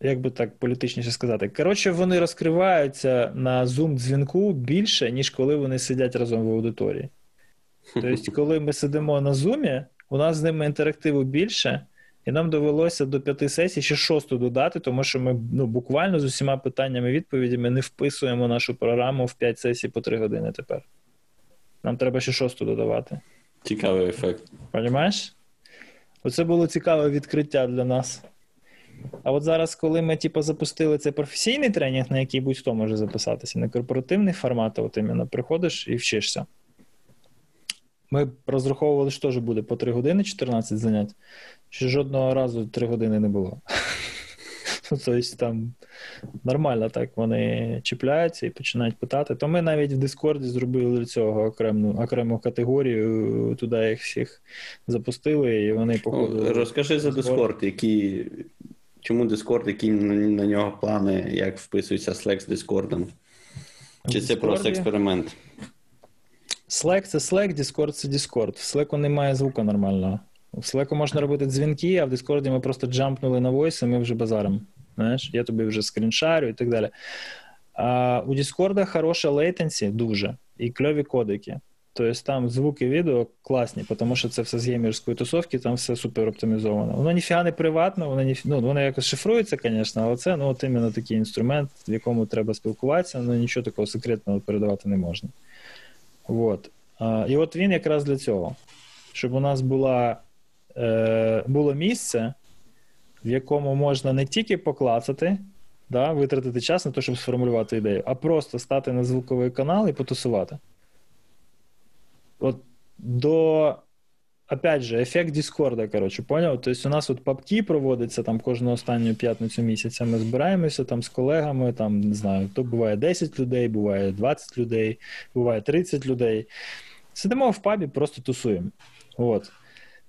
як би так політичніше сказати, коротше, вони розкриваються на Zoom-дзвінку більше, ніж коли вони сидять разом в аудиторії. Тобто, коли ми сидимо на Zoom, у нас з ними інтерактиву більше, і нам довелося до п'яти сесій ще шосту додати, тому що ми ну, буквально з усіма питаннями відповідями не вписуємо нашу програму в 5 сесій по 3 години тепер. Нам треба ще шосту додавати. Цікавий ефект. Понімаєш? Оце було цікаве відкриття для нас. А от зараз, коли ми типу, запустили цей професійний тренінг, на який будь-хто може записатися, не корпоративний формат, а от іменно приходиш і вчишся. Ми розраховували, що теж буде по 3 години 14 занять, що жодного разу 3 години не було. Ну, Тобто там нормально так вони чіпляються і починають питати. То ми навіть в Дискорді зробили для цього окрему, окрему категорію, туди їх всіх запустили, і вони Ну, походу. розкажи за. Discord, які... чому Discord, які на, на нього плани, як вписується Slack з Discord? Чи це просто експеримент? Slack це Slack, Discord це Discord. В Slack немає звука нормального. В Slack можна робити дзвінки, а в Discord ми просто джампнули на voice, і ми вже базаром. Знаєш, я тобі вже скріншарю і так далі. А у Discord хороша latency дуже, і кльові кодики. Тобто там звуки відео класні, тому що це все з геймерської тусовки, там все супер оптимізовано. Воно ніфіга не приватно, воно ні, ну, воно якось шифрується, звісно, але це ну, от іменно такий інструмент, в якому треба спілкуватися, але нічого такого секретного передавати не можна. От. І от він якраз для цього, щоб у нас була, е, було місце, в якому можна не тільки поклацати, да, витратити час на те, щоб сформулювати ідею, а просто стати на звуковий канал і потусувати. От до опять же, ефект Діскорда, коротше, поняв? Тобто у нас от папки проводиться там кожну останню п'ятницю місяця. Ми збираємося там з колегами, там, не знаю, то буває 10 людей, буває 20 людей, буває 30 людей. Сидимо в пабі, просто тусуємо. От.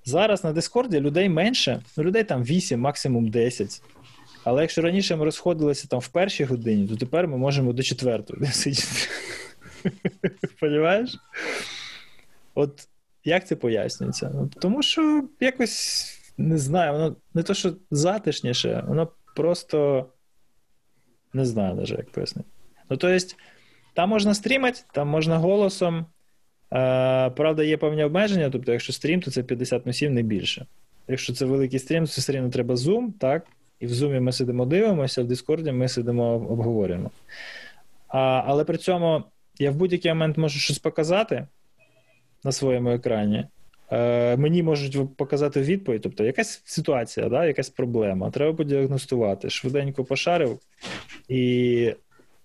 Зараз на Дискорді людей менше, ну людей там 8, максимум 10. Але якщо раніше ми розходилися там в першій годині, то тепер ми можемо до четвертої сидіти. Понімаєш? От як це пояснюється? Ну, Тому що якось не знаю, воно не то, що затишніше, воно просто не знаю навіть, як пояснити. Ну, тобто, там можна стрімати, там можна голосом. Е, правда, є певні обмеження, тобто, якщо стрім, то це 50 на 7, не більше. Якщо це великий стрім, то все рівно треба Zoom, так? І в Zoom ми сидимо, дивимося, в Discord ми сидимо, обговорюємо. А, Але при цьому я в будь-який момент можу щось показати на своєму екрані. Е, Мені можуть показати відповідь, тобто якась ситуація, да, якась проблема. Треба подіагностувати. Швиденько пошарив і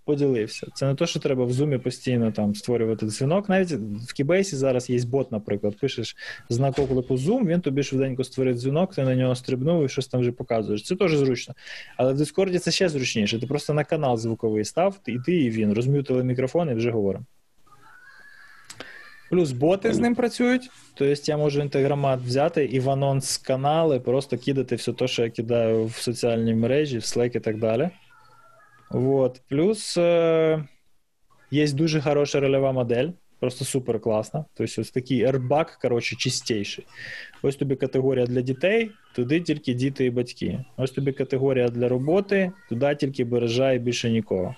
поділився. Це не те, що треба в зумі постійно там створювати дзвінок. Навіть в Кібейсі зараз є бот, наприклад, пишеш знак оклику Zoom, він тобі швиденько створить дзвінок, ти на нього стрибнув і щось там вже показуєш. Це теж зручно. Але в Дискорді це ще зручніше. Ти просто на канал звуковий став, і ти, і він розм'ютили мікрофон і вже говоримо. Плюс боти з ним працюють. Тобто я можу інтеграмат взяти і в анонс канали просто кидати все те, що я кидаю в соціальні мережі, в Slack і так далі. Вот. Плюс е- є дуже хороша рольова модель, просто супер класна. Тобто, ось такий airbag, коротше, чистіший. Ось тобі категорія для дітей, туди тільки діти і батьки. Ось тобі категорія для роботи, туди тільки бережа і більше нікого.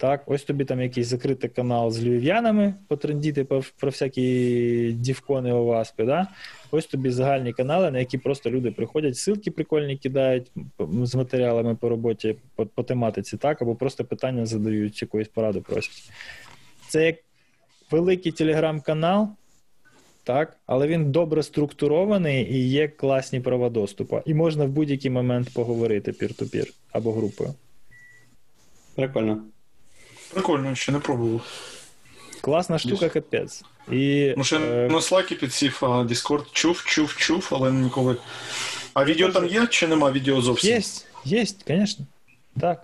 Так, ось тобі там якийсь закритий канал з львів'янами, потрендіти про, всякі дівкони оваспи, да? Ось тобі загальні канали, на які просто люди приходять, ссылки прикольні кидають з матеріалами по роботі, по, по тематиці, так, або просто питання задають, якоїсь поради просять. Це як великий телеграм-канал, так, але він добре структурований і є класні права доступу. І можна в будь-який момент поговорити пір-ту-пір або групою. Прикольно. Прикольно, ще не пробував. Класна штука, капець. І, Ну, ще е... на Slack підсів, а Discord чув, чув, чув, але ніколи. А відео там є чи нема відео зовсім? Є, є, звісно. Так.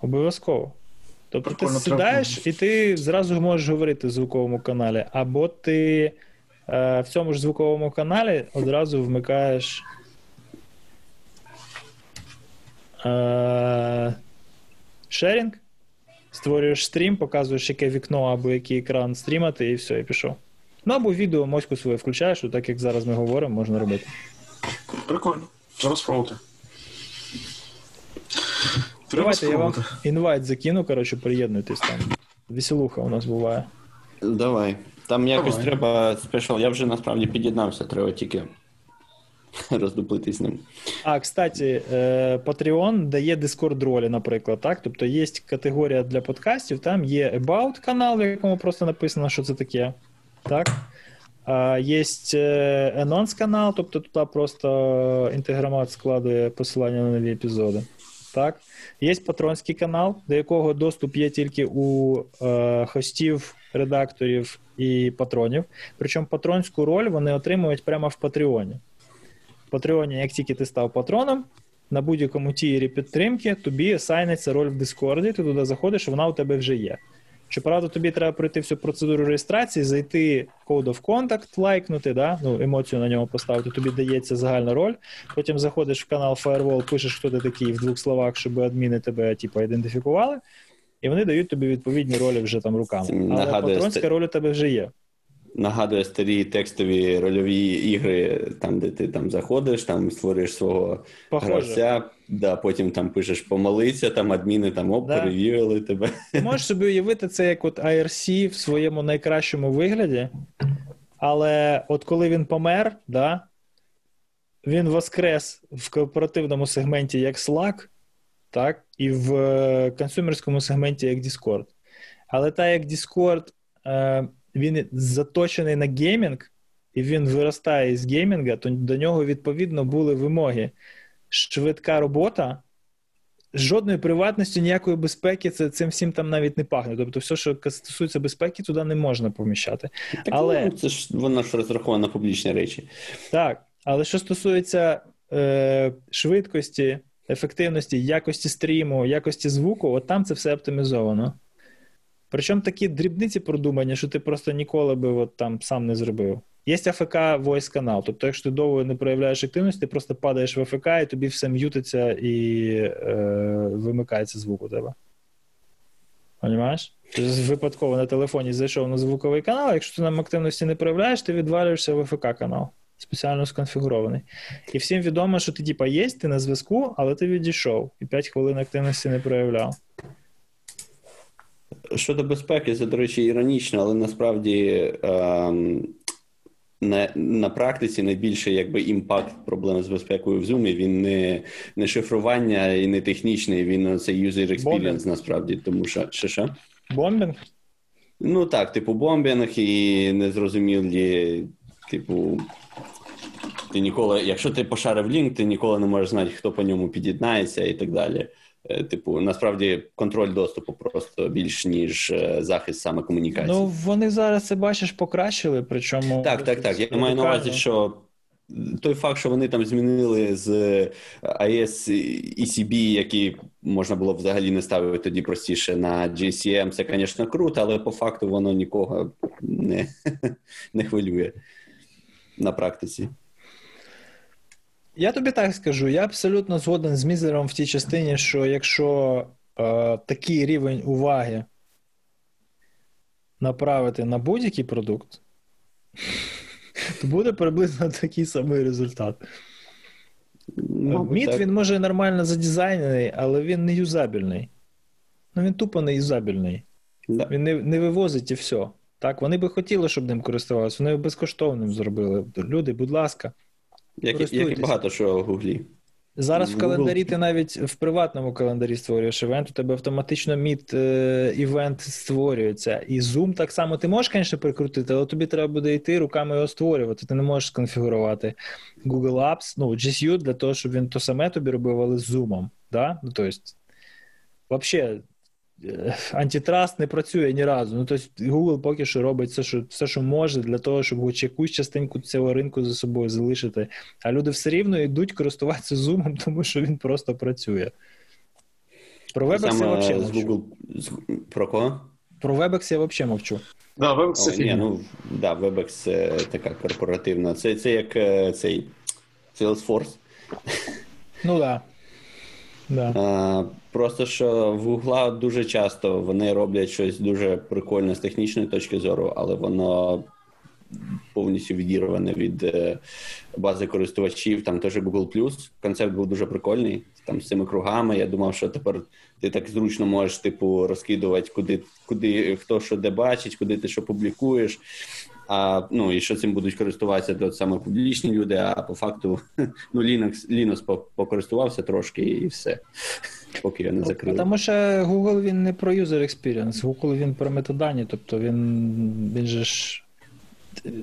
Обов'язково. Тобто Прикольно, ти сідаєш і ти зразу можеш говорити в звуковому каналі, або ти е, в цьому ж звуковому каналі одразу вмикаєш. Е, шерінг, створюєш стрім, показуєш, яке вікно або який екран стрімати, і все, і пішов. Ну або відео моську свою включаєш, так як зараз ми говоримо, можна робити. Прикольно. Треба спробувати. Давайте я вам інвайт закину, коротше, приєднуйтесь там. Веселуха у нас буває. Давай. Там якось Давай. треба спешл. Я вже насправді під'єднався, треба тільки роздуплитись з ним. А, кстати, е, Patreon дає Discord ролі, наприклад, так? Тобто є категорія для подкастів, там є About канал, в якому просто написано, що це таке. Так? Є Announce канал, тобто туди просто інтеграмат складує посилання на нові епізоди. Так? Є патронський канал, до якого доступ є тільки у е, хостів, редакторів і патронів. Причому патронську роль вони отримують прямо в Патреоні. В Патреоні, як тільки ти став патроном, на будь-якому тірі підтримки тобі сайниться роль в Дискорді, ти туди заходиш, вона у тебе вже є. Щоправда, тобі треба пройти всю процедуру реєстрації, зайти Code of Contact, лайкнути, да? ну, емоцію на нього поставити, тобі дається загальна роль. Потім заходиш в канал Firewall, пишеш, хто ти такий в двох словах, щоб адміни тебе типу, ідентифікували, і вони дають тобі відповідні ролі вже там руками. Але патронська роль у тебе вже є. Нагадує старі текстові рольові ігри, там, де ти там заходиш, там створюєш свого Похоже. гравця, да, потім там пишеш помолиться, там адміни там оп, Да. перевірили тебе. Ти можеш собі уявити це як от IRC в своєму найкращому вигляді, але от коли він помер, да, він воскрес в кооперативному сегменті як Slack, так, і в е, консюмерському сегменті як Discord. Але так як Discord, е, він заточений на геймінг, і він виростає із геймінга, то до нього відповідно були вимоги. Швидка робота, жодної приватності, ніякої безпеки, це цим всім там навіть не пахне. Тобто, все, що стосується безпеки, туди не можна поміщати. Так, але ну, це ж воно ж розраховано на публічні речі. Так, але що стосується е, швидкості, ефективності, якості стріму, якості звуку, от там це все оптимізовано. Причому такі дрібниці продумані, що ти просто ніколи би от там сам не зробив. Є АФК voice канал. Тобто, якщо ти довго не проявляєш активності, ти просто падаєш в АФК, і тобі все м'ютиться і е, вимикається звук у тебе. Понімаєш? Ти випадково на телефоні зайшов на звуковий канал, якщо ти нам активності не проявляєш, ти відвалюєшся в АФК канал. Спеціально сконфігурований. І всім відомо, що ти, типа, є, ти на зв'язку, але ти відійшов і 5 хвилин активності не проявляв. Щодо безпеки, це, до речі, іронічно, але насправді ем, на на практиці найбільший якби імпакт проблеми з безпекою в Zoom, він не не шифрування і не технічний, він це user experience bombing. насправді, тому що що, що? Bombing? Ну так, типу, bombing і незрозумілі, типу. Ти ніколи, якщо ти пошарив link, ти ніколи не можеш знати, хто по ньому під'єднається і так далі. Е, типу, насправді контроль доступу просто більш ніж е, захист саме комунікації. Ну вони зараз це бачиш, покращили. Причому так, так, так. Я маю на увазі, що той факт, що вони там змінили з AES ECB, які можна було взагалі не ставити тоді простіше на GCM, це, звісно, круто, але по факту воно нікого не, не хвилює на практиці. Я тобі так скажу, я абсолютно згоден з Мізером в тій частині, що якщо е, такий рівень уваги направити на будь-який продукт, то буде приблизно такий самий результат. Міт він може нормально задизайнений, але він не юзабельний. Ну він тупо не юзабельний. Да. Він не не вивозить і все. Так, Вони би хотіли, щоб ним користувалися, вони б безкоштовним зробили. Люди, будь ласка. Як як і багато що в Гуглі. Зараз в календарі ти навіть в приватному календарі створюєш івент, у тебе автоматично міт е, івент створюється. І Zoom так само ти можеш, звісно, прикрутити, але тобі треба буде йти руками його створювати. Ти не можеш сконфігурувати Google Apps, ну, G Suite для того, щоб він то саме тобі робив, але з Zoom. Да? Ну, тобто, взагалі, антитраст не працює ні разу. Ну, тобто Google поки що робить все, що все, що може, для того, щоб хоч якусь частинку цього ринку за собою залишити. А люди все рівно йдуть користуватися Zoom, тому що він просто працює. Про Webex я взагалі мовчу. Google... Про кого? Про Webex я взагалі мовчу. Да, Webex це ні, ну, да, Webex це така корпоративна. Це це як е, цей Salesforce. Ну так. Да. Да. Просто що в Гугла дуже часто вони роблять щось дуже прикольне з технічної точки зору, але воно повністю відірване від е, бази користувачів. Там теж Google+. Концепт був дуже прикольний. Там з цими кругами. Я думав, що тепер ти так зручно можеш типу розкидувати, куди куди хто що де бачить, куди ти що публікуєш. А ну і що цим будуть користуватися то саме публічні люди. А по факту ну Linux, Linux покористувався трошки і все. Поки я не закрив. Тому що Google він не про user experience, Google він про метадані, тобто він він же ж.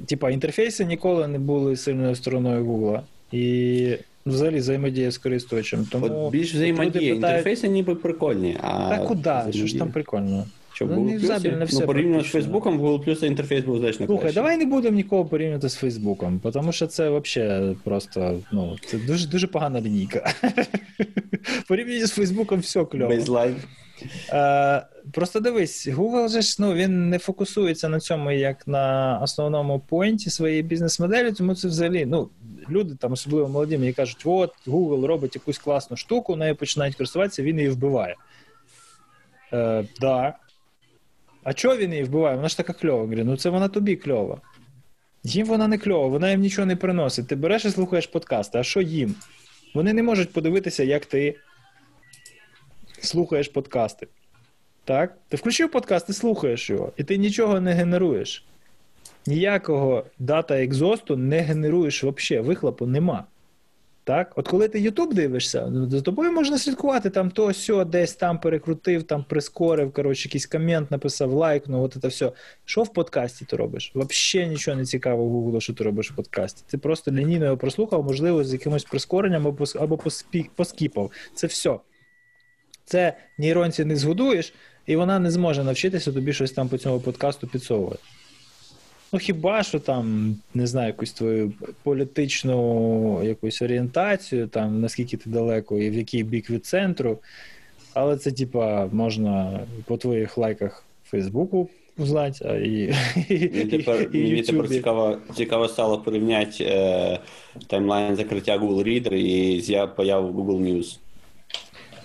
Типа інтерфейси ніколи не були сильною стороною Google. І взагалі взаємодія з користувачем. Тому От більш взаємодія. Питають... Інтерфейси ніби прикольні. а Та куди? Що ж там прикольно? Що, ну, Google Plus, ну, все порівняно з Фейсбуком, в Google Plus інтерфейс був значно Слухай, краще. давай не будемо нікого порівнювати з Фейсбуком, тому що це взагалі просто ну, це дуже дуже погана лінійка. Порівняння з Фейсбуком все кльово. Бейзлайн. Е, Просто дивись, Google же ж ну, він не фокусується на цьому як на основному поінті своєї бізнес-моделі, тому це взагалі ну, люди, там, особливо молоді, мені кажуть, от Google робить якусь класну штуку, нею починають користуватися, він її вбиває. Е, да, а чого він її вбиває? Вона ж така кльова. Говорю, ну це вона тобі кльова. Їм вона не кльова, вона їм нічого не приносить. Ти береш і слухаєш подкасти, а що їм? Вони не можуть подивитися, як ти слухаєш подкасти. Так? Ти включив подкаст, ти слухаєш його, і ти нічого не генеруєш. Ніякого дата екзосту не генеруєш взагалі, вихлопу нема. Так, от коли ти Ютуб дивишся, ну, за тобою можна слідкувати там то, сьо, десь там перекрутив, там прискорив, коротше, якийсь комент написав, лайкнув, от це все. Що в подкасті ти робиш? Взагалі нічого не цікаво Google, що ти робиш в подкасті. Ти просто лінійно його прослухав, можливо, з якимось прискоренням або або поскіпав. Це все. це нейронці не згодуєш, і вона не зможе навчитися тобі щось там по цьому подкасту підсовувати. Ну, хіба що там, не знаю, якусь твою політичну якусь орієнтацію, там, наскільки ти далеко і в який бік від центру. Але це, типа, можна по твоїх лайках в Фейсбуку узнати, а і, Мені тепер, і, мені тепер цікаво, цікаво стало порівняти е, таймлайн закриття Google Reader і появу Google News.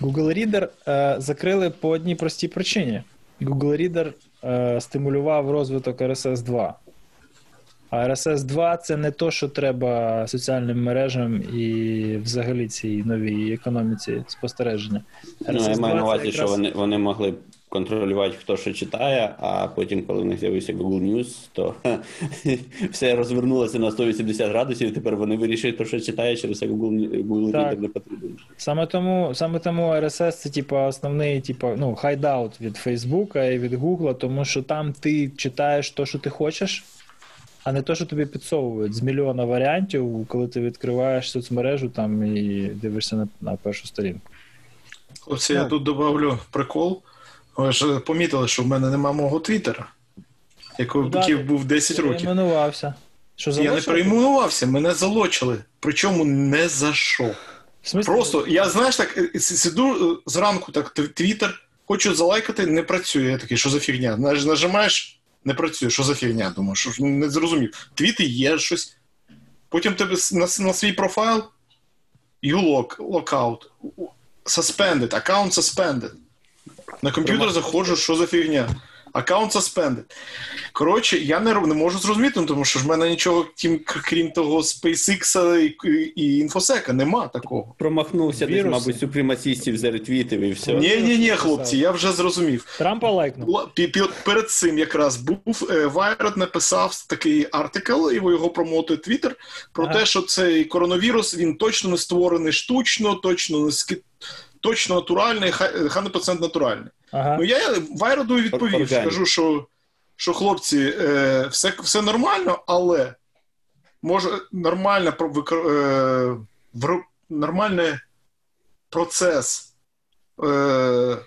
Google Reader е, закрили по одній простій причині. Google Reader е, стимулював розвиток RSS 2. А RSS 2 це не то, що треба соціальним мережам і взагалі цій новій економіці спостереження. Ну, я маю на увазі, якраз- що вони, вони могли контролювати, хто що читає, а потім, коли в них з'явився Google News, то все розвернулося на 180 градусів, і тепер вони вирішують, хто що читає, через це Google, Google Так. Reader не потрібен. Саме тому, саме тому RSS це типа основний, типа, ну, хайдаут від Фейсбука і від Гугла, тому що там ти читаєш то, що ти хочеш, а не то, що тобі підсовують з мільйона варіантів, коли ти відкриваєш соцмережу там і дивишся на, на першу сторінку. Хлопці, я тут добавлю прикол. Ви ж помітили, що в мене нема мого твіттера, який Ну, да, був 10 років. Перейменувався. Що Я не перейменувався, мене залочили. Причому не за що. Просто я знаєш так, е, сиду е, зранку, так твіттер, хочу залайкати, не працює. Я такий, що за фігня? Наж- Нажимаєш, не працює, що за фігня? Думаю, що ж не зрозумів. Твіти є щось. Потім тебе на, на свій профайл you lock, lockout, suspended, аккаунт suspended. На комп'ютер заходжу, що за фігня. Аккаунт suspended. Коротше, я не, не можу зрозуміти, ну, тому що ж в мене нічого, крім, крім того SpaceX і, і інфосека, нема такого. Промахнувся десь, мабуть, супремасістів заретвітив і все. Ні, ні, ні, хлопці, я вже зрозумів. Трампа лайкнув. Перед цим якраз був е, Wired написав такий артикл, і його промотує Twitter, про Ага. те, що цей коронавірус він точно не створений штучно, точно не ски... точно натуральний, хай 100% натуральний. Ага. Ну я Вайроду відповів, скажу, що, що хлопці, е, все, все нормально, але може нормально про е, нормальний процес е,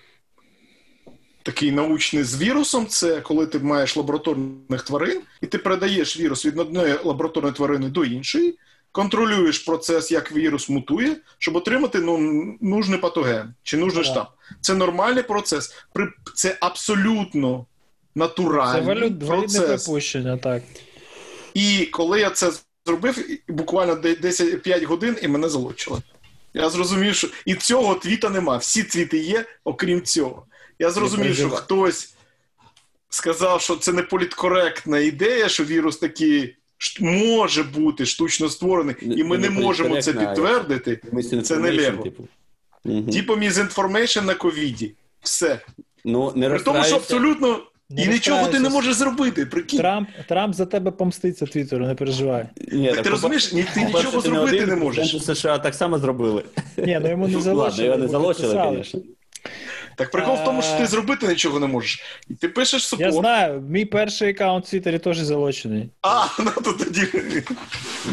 такий научний з вірусом, це коли ти маєш лабораторних тварин, і ти передаєш вірус від одної лабораторної тварини до іншої, контролюєш процес, як вірус мутує, щоб отримати ну, нужний патоген чи нужний Да. штам. Це нормальний процес. Це абсолютно Це натуральний валю... валідне процес. припущення, так. І коли я це зробив, буквально де- 10 5 годин і мене залучили. Я зрозумів, що і цього твіта нема. Всі твіти є, окрім цього. Я зрозумів, що хтось сказав, що це не політкоректна ідея, що вірус такий може бути штучно створений, і ми Не не можемо це підтвердити. Це не лего. Типу. Типу misinformation на ковіді. Все. Ну, не При тому, що абсолютно Не і нічого ти не можеш зробити. Прикинь. Трамп, Трамп за тебе помститься Твіттеру, не переживай. Ні, Так так ти розумієш, ні, ти нічого ти не зробити один, не можеш. США так само зробили. Ні, ну йому не Ладно, його не залишили, звісно. Так прикол в тому, що ти Е. зробити нічого не можеш. І ти пишеш Я знаю, мій перший аккаунт в Твіттері теж залочений. А, ну то тоді.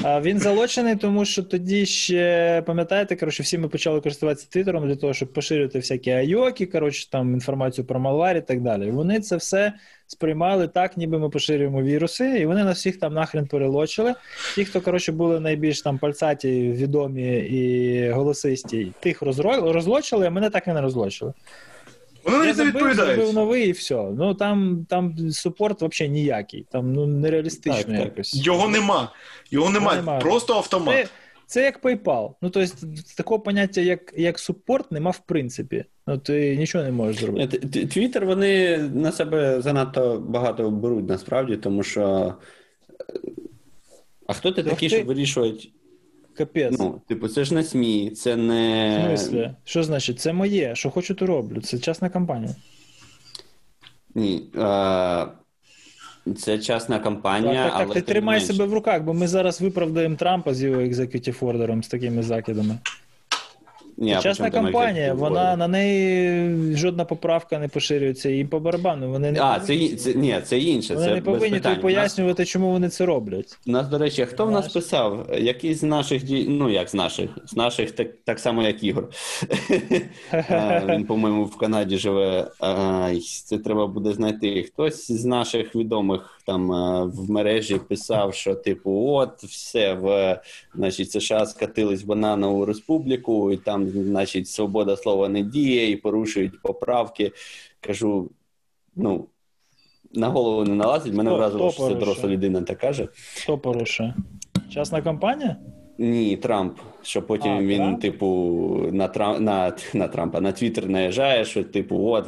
А він залочений, тому що тоді ще пам'ятаєте, коротше, всі ми почали користуватися Твіттером для того, щоб поширювати всякі айоки, коротше, там інформацію про малварі і так далі. Вони це все сприймали так, ніби ми поширюємо віруси, і вони нас всіх там нахрен перелочили. Ті, хто коротше були найбільш там пальцаті, відомі і голосисті, тих розлочили, а мене так і не розлочили. Вони не забив, зробив відповідають. новий і все. Ну там, там супорт взагалі ніякий. Там ну нереалістично Так, так. якось. Його нема. Його нема. нема. Просто автомат. Це, це як PayPal. Ну, тобто, такого поняття, як, як супорт, нема в принципі. Ну, ти нічого не можеш зробити. т- Твіттер вони на себе занадто багато беруть насправді, тому що. е, А хто ти Ну, такий, щоб вирішувати? Капець. Ну, типу, це ж не СМІ, це в не. смислі? Що значить? Це моє, що хочу, то роблю. Це частна компанія. Ні. Е... Це частна компанія, так, так, але ти тримай менше. себе в руках, бо ми зараз виправдаємо Трампа з його екзекутів ордером з такими закидами. Ні, а Частна при чому там компанія, вона на неї жодна поправка не поширюється, і по барабану. Вони не А, повинні, це, це ні, це інше. вони це не повинні тобі пояснювати, чому вони це роблять. У нас, до речі, хто в нас писав? Якийсь з наших ді- ну як з наших, з наших, так, так само, як Ігор. Він, по-моєму, в Канаді живе. Це треба буде знайти. Хтось з наших відомих там в мережі писав, що типу, от все в значить, США скатились в бананову республіку, і там, значить, свобода слова не діє, і порушують поправки. Кажу, ну. На голову не налазить, мене Хто- вразило, хто що це доросла людина так каже. Хто порушує? Частна компанія? Ні, Трамп. Що потім А, він, Трамп? типу, на Трам... на, на Трампа на Твіттер наїжджає, що типу, от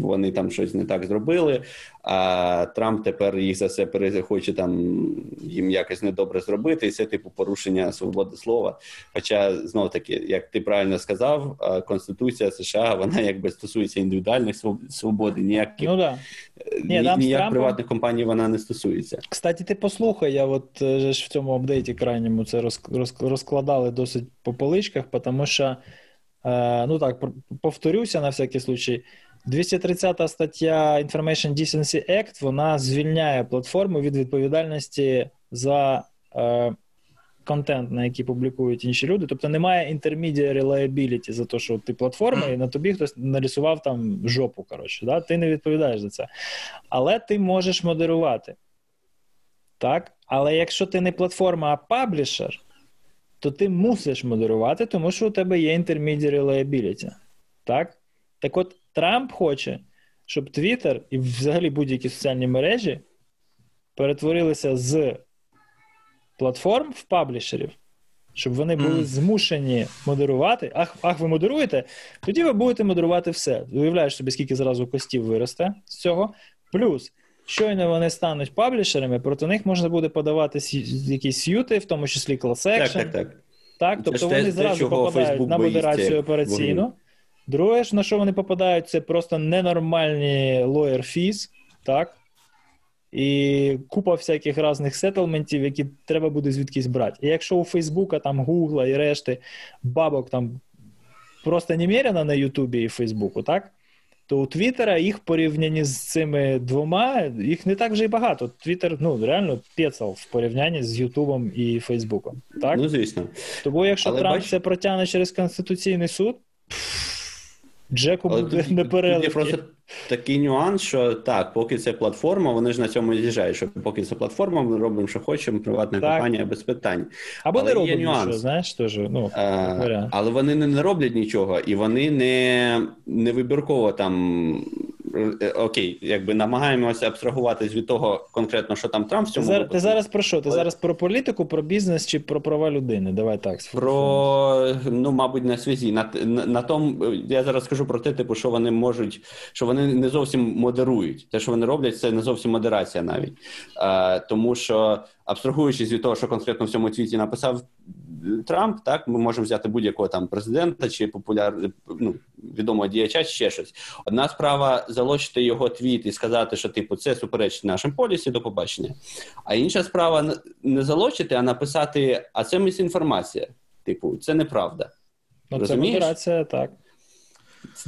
вони там щось не так зробили. А Трамп тепер їх за це пере- хоче там їм якось недобре зробити, і це типу порушення свободи слова. Хоча знов таки, як ти правильно сказав, Конституція США вона якби стосується індивідуальних своб- свободи, ніяких Ну. Да. ні, ні, ніяк Трампом- приватних компаній вона не стосується. Кстати, ти послухай, я от е, ж в цьому апдейті крайньому це роз- роз- розкладали досить по поличках, тому що, е, ну так, повторюся на всякий случай. 230 стаття Information Decency Act, вона звільняє платформу від відповідальності за е, контент, на який публікують інші люди. Тобто немає intermediary liability за те, що ти платформа, і на тобі хтось нарисував там жопу. Коротше, да? ти не відповідаєш за це. Але ти можеш модерувати. Так? Але якщо ти не платформа, а паблішер, то ти мусиш модерувати, тому що у тебе є intermediary liability. Так? Так от Трамп хоче, щоб Twitter і взагалі будь-які соціальні мережі перетворилися з платформ в паблішерів, щоб вони були змушені модерувати. Ах, ах, ви модеруєте? Тоді ви будете модерувати все. Уявляєш собі, скільки зразу костів виросте з цього. Плюс, щойно вони стануть паблішерами, проти них можна буде подавати якісь сюти, в тому числі клас Так, так, так. Так, тобто те- вони те, зразу попадають Facebook на модерацію операційну. вогню. Друге, на що вони попадають, це просто ненормальні lawyer fees, так? І купа всяких різних сеттлментів, які треба буде звідкись брати. І якщо у Фейсбука, там, Гугла і решти бабок там просто немерено на Ютубі і Фейсбуку, так? То у Твіттера їх порівнянні з цими двома, їх не так вже й багато. Твіттер, ну, реально пецал в порівнянні з Ютубом і Фейсбуком. Так? Ну, звісно. Тому якщо Але Трамп бач- це протягне через Конституційний суд, Джеку Але буде не є просто такий нюанс, що так, поки це платформа, вони ж на цьому з'їжджають, що поки це платформа, ми робимо, що хочемо, приватна Так. компанія без питань. Або але не роблять нічого, знаєш, теж, ну, а, але вони не роблять нічого, і вони не, не вибірково там. Е, Окей, якби намагаємося абстрагуватись від того конкретно, що там Трамп в Ти, цьому зараз, випадку. ти зараз про що? Ти Але- зараз про політику, про бізнес чи про права людини? Давай так. Про ну, мабуть, на связі. На, на, на том, я зараз скажу про те, типу, що вони можуть, що вони не зовсім модерують. Те, що вони роблять, це не зовсім модерація навіть. Е, тому що, абстрагуючись від того, що конкретно в цьому твіті написав Трамп, так ми можемо взяти будь-якого там президента чи популяр, ну, відомого діяча, чи ще щось. Одна справа залочити його твіт і сказати, що типу це суперечить нашим полісі до побачення. А інша справа не залочити, а написати, а це місінформація. Типу, це неправда. Ну, це модерація, так.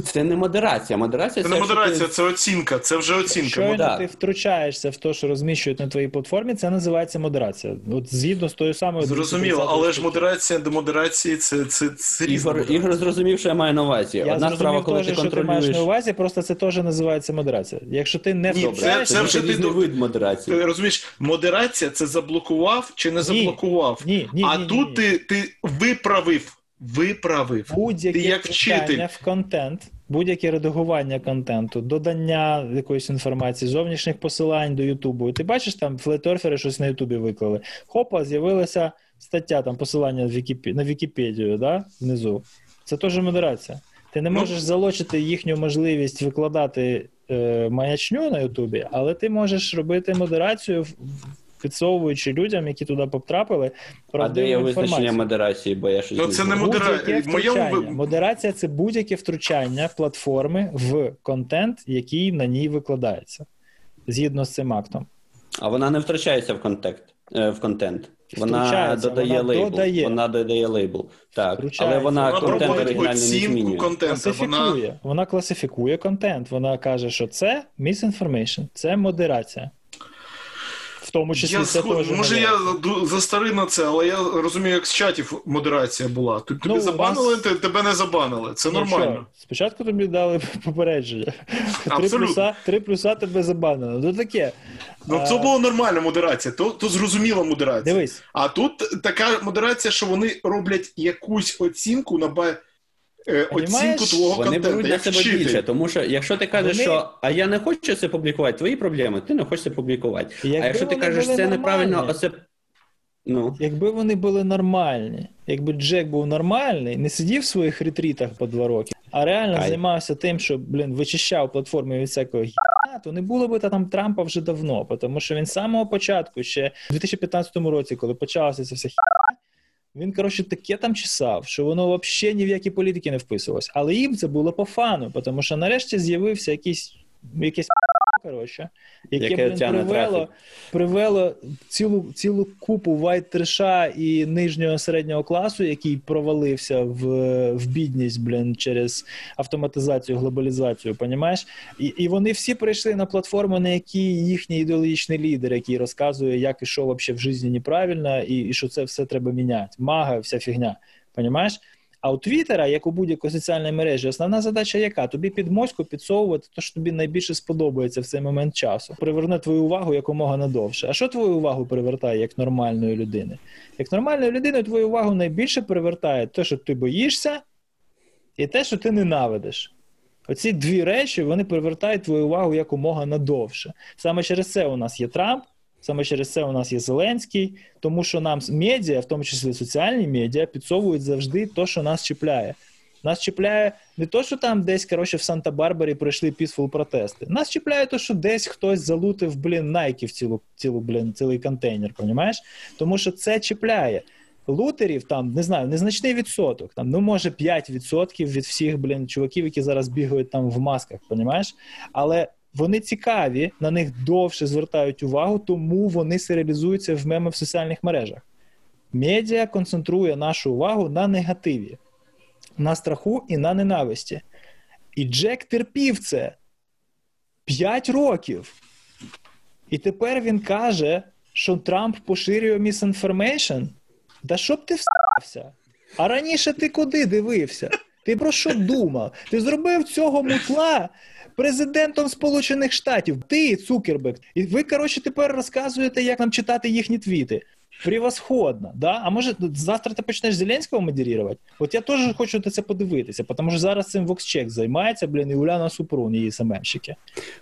Це не модерація. Модерація Це не модерація, ти- це оцінка, це вже оцінка. Щойно так. ти втручаєшся в те, що розміщують на твоїй платформі, це називається модерація. От згідно з тою самою Зрозуміло, але ж модерація до модерації це, це, це Ігор, модерація. Ігор зрозумів, що я маю на увазі. Я Одна справа, коли теж, ти що ти маєш контролюєш. на увазі, просто це теж називається модерація. Якщо ти не Ні, це Це вже вже ти до- вид модерації. Ти розумієш, модерація це заблокував чи не заблокував. ні, ні, а ні, ні, тут ні. Ти, ти виправив. Виправив. будь-яке Ти як вчитель. в контент, будь-яке редагування контенту, додання якоїсь інформації, зовнішніх посилань до Ютубу. Ти бачиш, там флеторфери щось на Ютубі виклали. Хопа, з'явилася стаття, там посилання Вікіпі... на Вікіпедію, да? внизу. Це теж модерація. Ти не Ну- можеш залочити їхню можливість викладати е, маячню на Ютубі, але ти можеш робити модерацію, в- в- підсовуючи людям, які туди потрапили, А де є інформацію. визначення модерації, бо я щось Ну, це не знаю. модера- моєму Модерація це будь-яке втручання платформи в контент, який на ній викладається, згідно з цим актом. А вона не втрачається в контент. е, В контент. Вона додає вона лейбл. додає. Вона додає лейбл. Так. Але вона Вона контент оригінальний не змінює. контенту. Вона класифікує. Вона класифікує контент. Вона каже, що це misinformation, це модерація. В тому числі я це сход... теж. може я ду- застарий на це, але я розумію, як з чатів модерація була. Тобі Ну, забанили, вас- тебе не забанили. Це Нічого. нормально. Спочатку тобі дали попередження. Три плюса, три плюса тебе забанили. Ну таке. Ну це була нормальна модерація, то, то зрозуміла модерація. Дивись, А тут така модерація, що вони роблять якусь оцінку на ба... е, оцінку твого Вони контенту. беруть на Як себе вчитель. більше, тому що якщо ти кажеш, Вони- що а я не хочу це публікувати, твої проблеми, ти не хочеш це публікувати. Якби а якщо ти кажеш, це неправильно, нормальні. оце. Ну, якби вони були нормальні, якби Джек був нормальний, не сидів в своїх ретрітах по два роки, а реально Ай. займався тим, що блін, вичищав платформи від всякого гіна, то не було би та там Трампа вже давно, тому що він з самого початку, ще в 2015 році, коли почалася ця вся хіня, він, коротше, таке там чесав, що воно взагалі ні в які політики не вписувалось. Але їм це було по фану, тому що нарешті з'явився якийсь якийсь коротше, яке, Яке блін, привело, привело цілу, цілу купу вайт треша і нижнього середнього класу, який провалився в, в бідність, блін, через автоматизацію, глобалізацію, понімаєш? І, і вони всі прийшли на платформу, на якій їхній ідеологічний лідер, який розказує, як і що вообще в житті неправильно, і, і що це все треба міняти. Мага, вся фігня. Понімаєш? А у Твіттера, як у будь-якої соціальної мережі, основна задача яка? Тобі під моську підсовувати те, що тобі найбільше сподобається в цей момент часу. Приверне твою увагу якомога надовше. А що твою увагу привертає як нормальної людини? Як нормальної людини твою увагу найбільше привертає те, що ти боїшся, і те, що ти ненавидиш. Оці дві речі вони привертають твою увагу якомога надовше. Саме через це у нас є Трамп, саме через це у нас є Зеленський, тому що нам медіа, в тому числі соціальні медіа, підсовують завжди те, що нас чіпляє. Нас чіпляє не то, що там десь коротше, в Санта-Барбарі пройшли пісфул протести. Нас чіпляє те, що десь хтось залутив, блін, найків цілу, цілу, блін, цілий контейнер, понімаєш? Тому що це чіпляє. Лутерів там, не знаю, незначний відсоток. Там, ну, може, 5% від всіх, блін, чуваків, які зараз бігають там в масках, понімаєш? Але вони цікаві, на них довше звертають увагу, тому вони серіалізуються в меми в соціальних мережах. Медіа концентрує нашу увагу на негативі, на страху і на ненависті. І Джек терпів це 5 років. І тепер він каже, що Трамп поширює misinformation. Да щоб ти встався? А раніше ти куди дивився? Ти про що думав? Ти зробив цього мутла президентом Сполучених Штатів. Ти, Цукерберг. І ви, коротше, тепер розказуєте, як нам читати їхні твіти. Превосходно, да? А може завтра ти почнеш Зеленського модерувати? От я теж хочу на це подивитися, тому що зараз цим Воксчек займається, блін, і Уляна Супрун, її СММщики.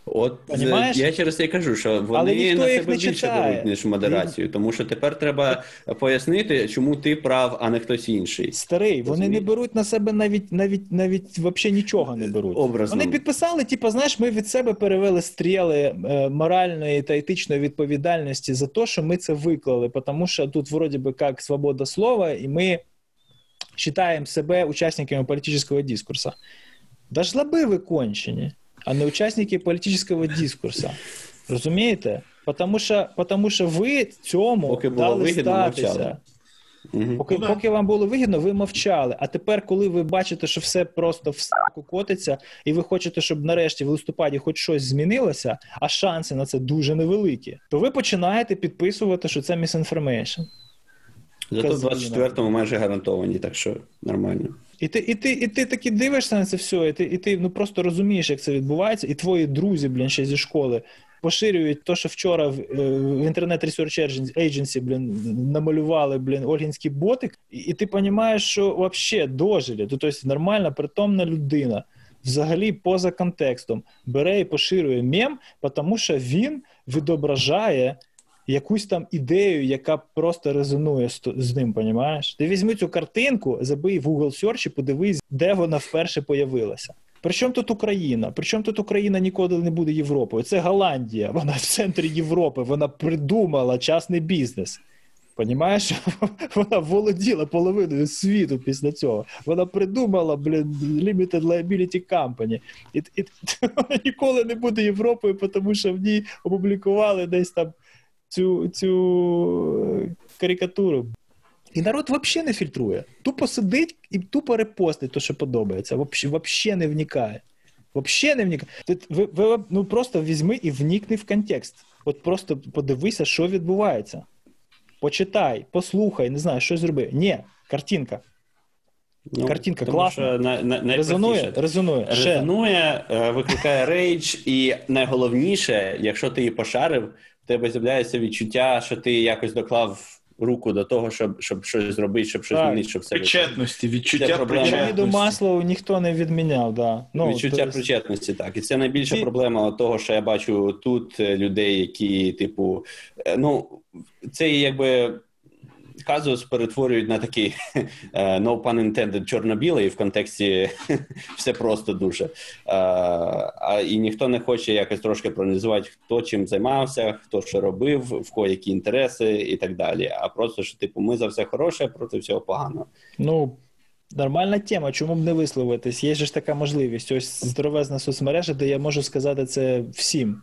от е, Понімаєш? я через це і кажу, що вони на себе не більше читає. беруть, ніж модерацію. Тому що тепер треба пояснити, чому ти прав, а не хтось інший. Старий, вони Розумію. не беруть на себе навіть навіть навіть вообще нічого не беруть. Образно. Вони підписали, типу, знаєш, ми від себе перевели стріли е, моральної та етичної відповідальності за те, що ми це виклали, тому що тут вроді бы как свобода слова, і ми вважаємо себе учасниками політичного дискурсу. Да ж лаби ви кончені, а не учасники політичного дискурсу. Розумієте? Потому що, потому що ви цьому Поки було дали вигідно, статися. мовчали. Поки, Ну, поки вам було вигідно, ви мовчали. А тепер, коли ви бачите, що все просто в саку котиться, і ви хочете, щоб нарешті в листопаді хоч щось змінилося, а шанси на це дуже невеликі, то ви починаєте підписувати, що це misinformation. Зато в Казина. 24-му майже гарантовані, так що нормально. І ти, і ти, і ти таки дивишся на це все, і ти, і ти ну просто розумієш, як це відбувається, і твої друзі, блін, ще зі школи. Поширюють те, що вчора в, е, в інтернет Research Agency, блін, намалювали, блін, ольгінський ботик, і, і ти розумієш, що вообще. То, тобто нормальна, притомна людина, взагалі поза контекстом, бере і поширює мем, тому що він відображає якусь там ідею, яка просто резонує з, з ним, понімаєш? Ти візьми цю картинку, забий в Google Search і подивись, де вона вперше появилася. Причому тут Україна? Причому тут Україна ніколи не буде Європою? Це Голландія, вона в центрі Європи, вона придумала частний бізнес. Понімаєш, вона володіла половиною світу після цього. Вона придумала, блін, Limited Liability Company. І, і вона ніколи не буде Європою, тому що в ній опублікували десь там цю, цю карикатуру. І народ взагалі не фільтрує. Тупо сидить і тупо репостить те, що подобається. Взагалі не вникає. Взагалі не вникає. Ви, ви ну, просто візьми і вникни в контекст. От просто подивися, що відбувається. Почитай, послухай, не знаю, що зроби. Ні, картинка. Ну, Картинка класна. На, на, резонує, резонує. Резонує, е, викликає рейдж, і найголовніше, якщо ти її пошарив, в тебе з'являється відчуття, що ти якось доклав руку до того, щоб щоб щось зробити, щоб щось змінити, щоб все причетності, відчуття причетності. до масла ніхто не відміняв. Да. Ну, Відчуття то... причетності, так. І це найбільша і... проблема того, що я бачу тут е, людей, які, типу, е, ну, це якби казус перетворюють на такий е, no pun intended, чорно-білий в контексті все просто дуже. Е, а, І ніхто не хоче якось трошки проаналізувати, хто чим займався, хто що робив, в кого які інтереси і так далі. А просто що, типу, ми за все хороше проти всього поганого. Ну. Нормальна тема, чому б не висловитись? Є ж така можливість. Ось здоровезна соцмережа, де я можу сказати це всім.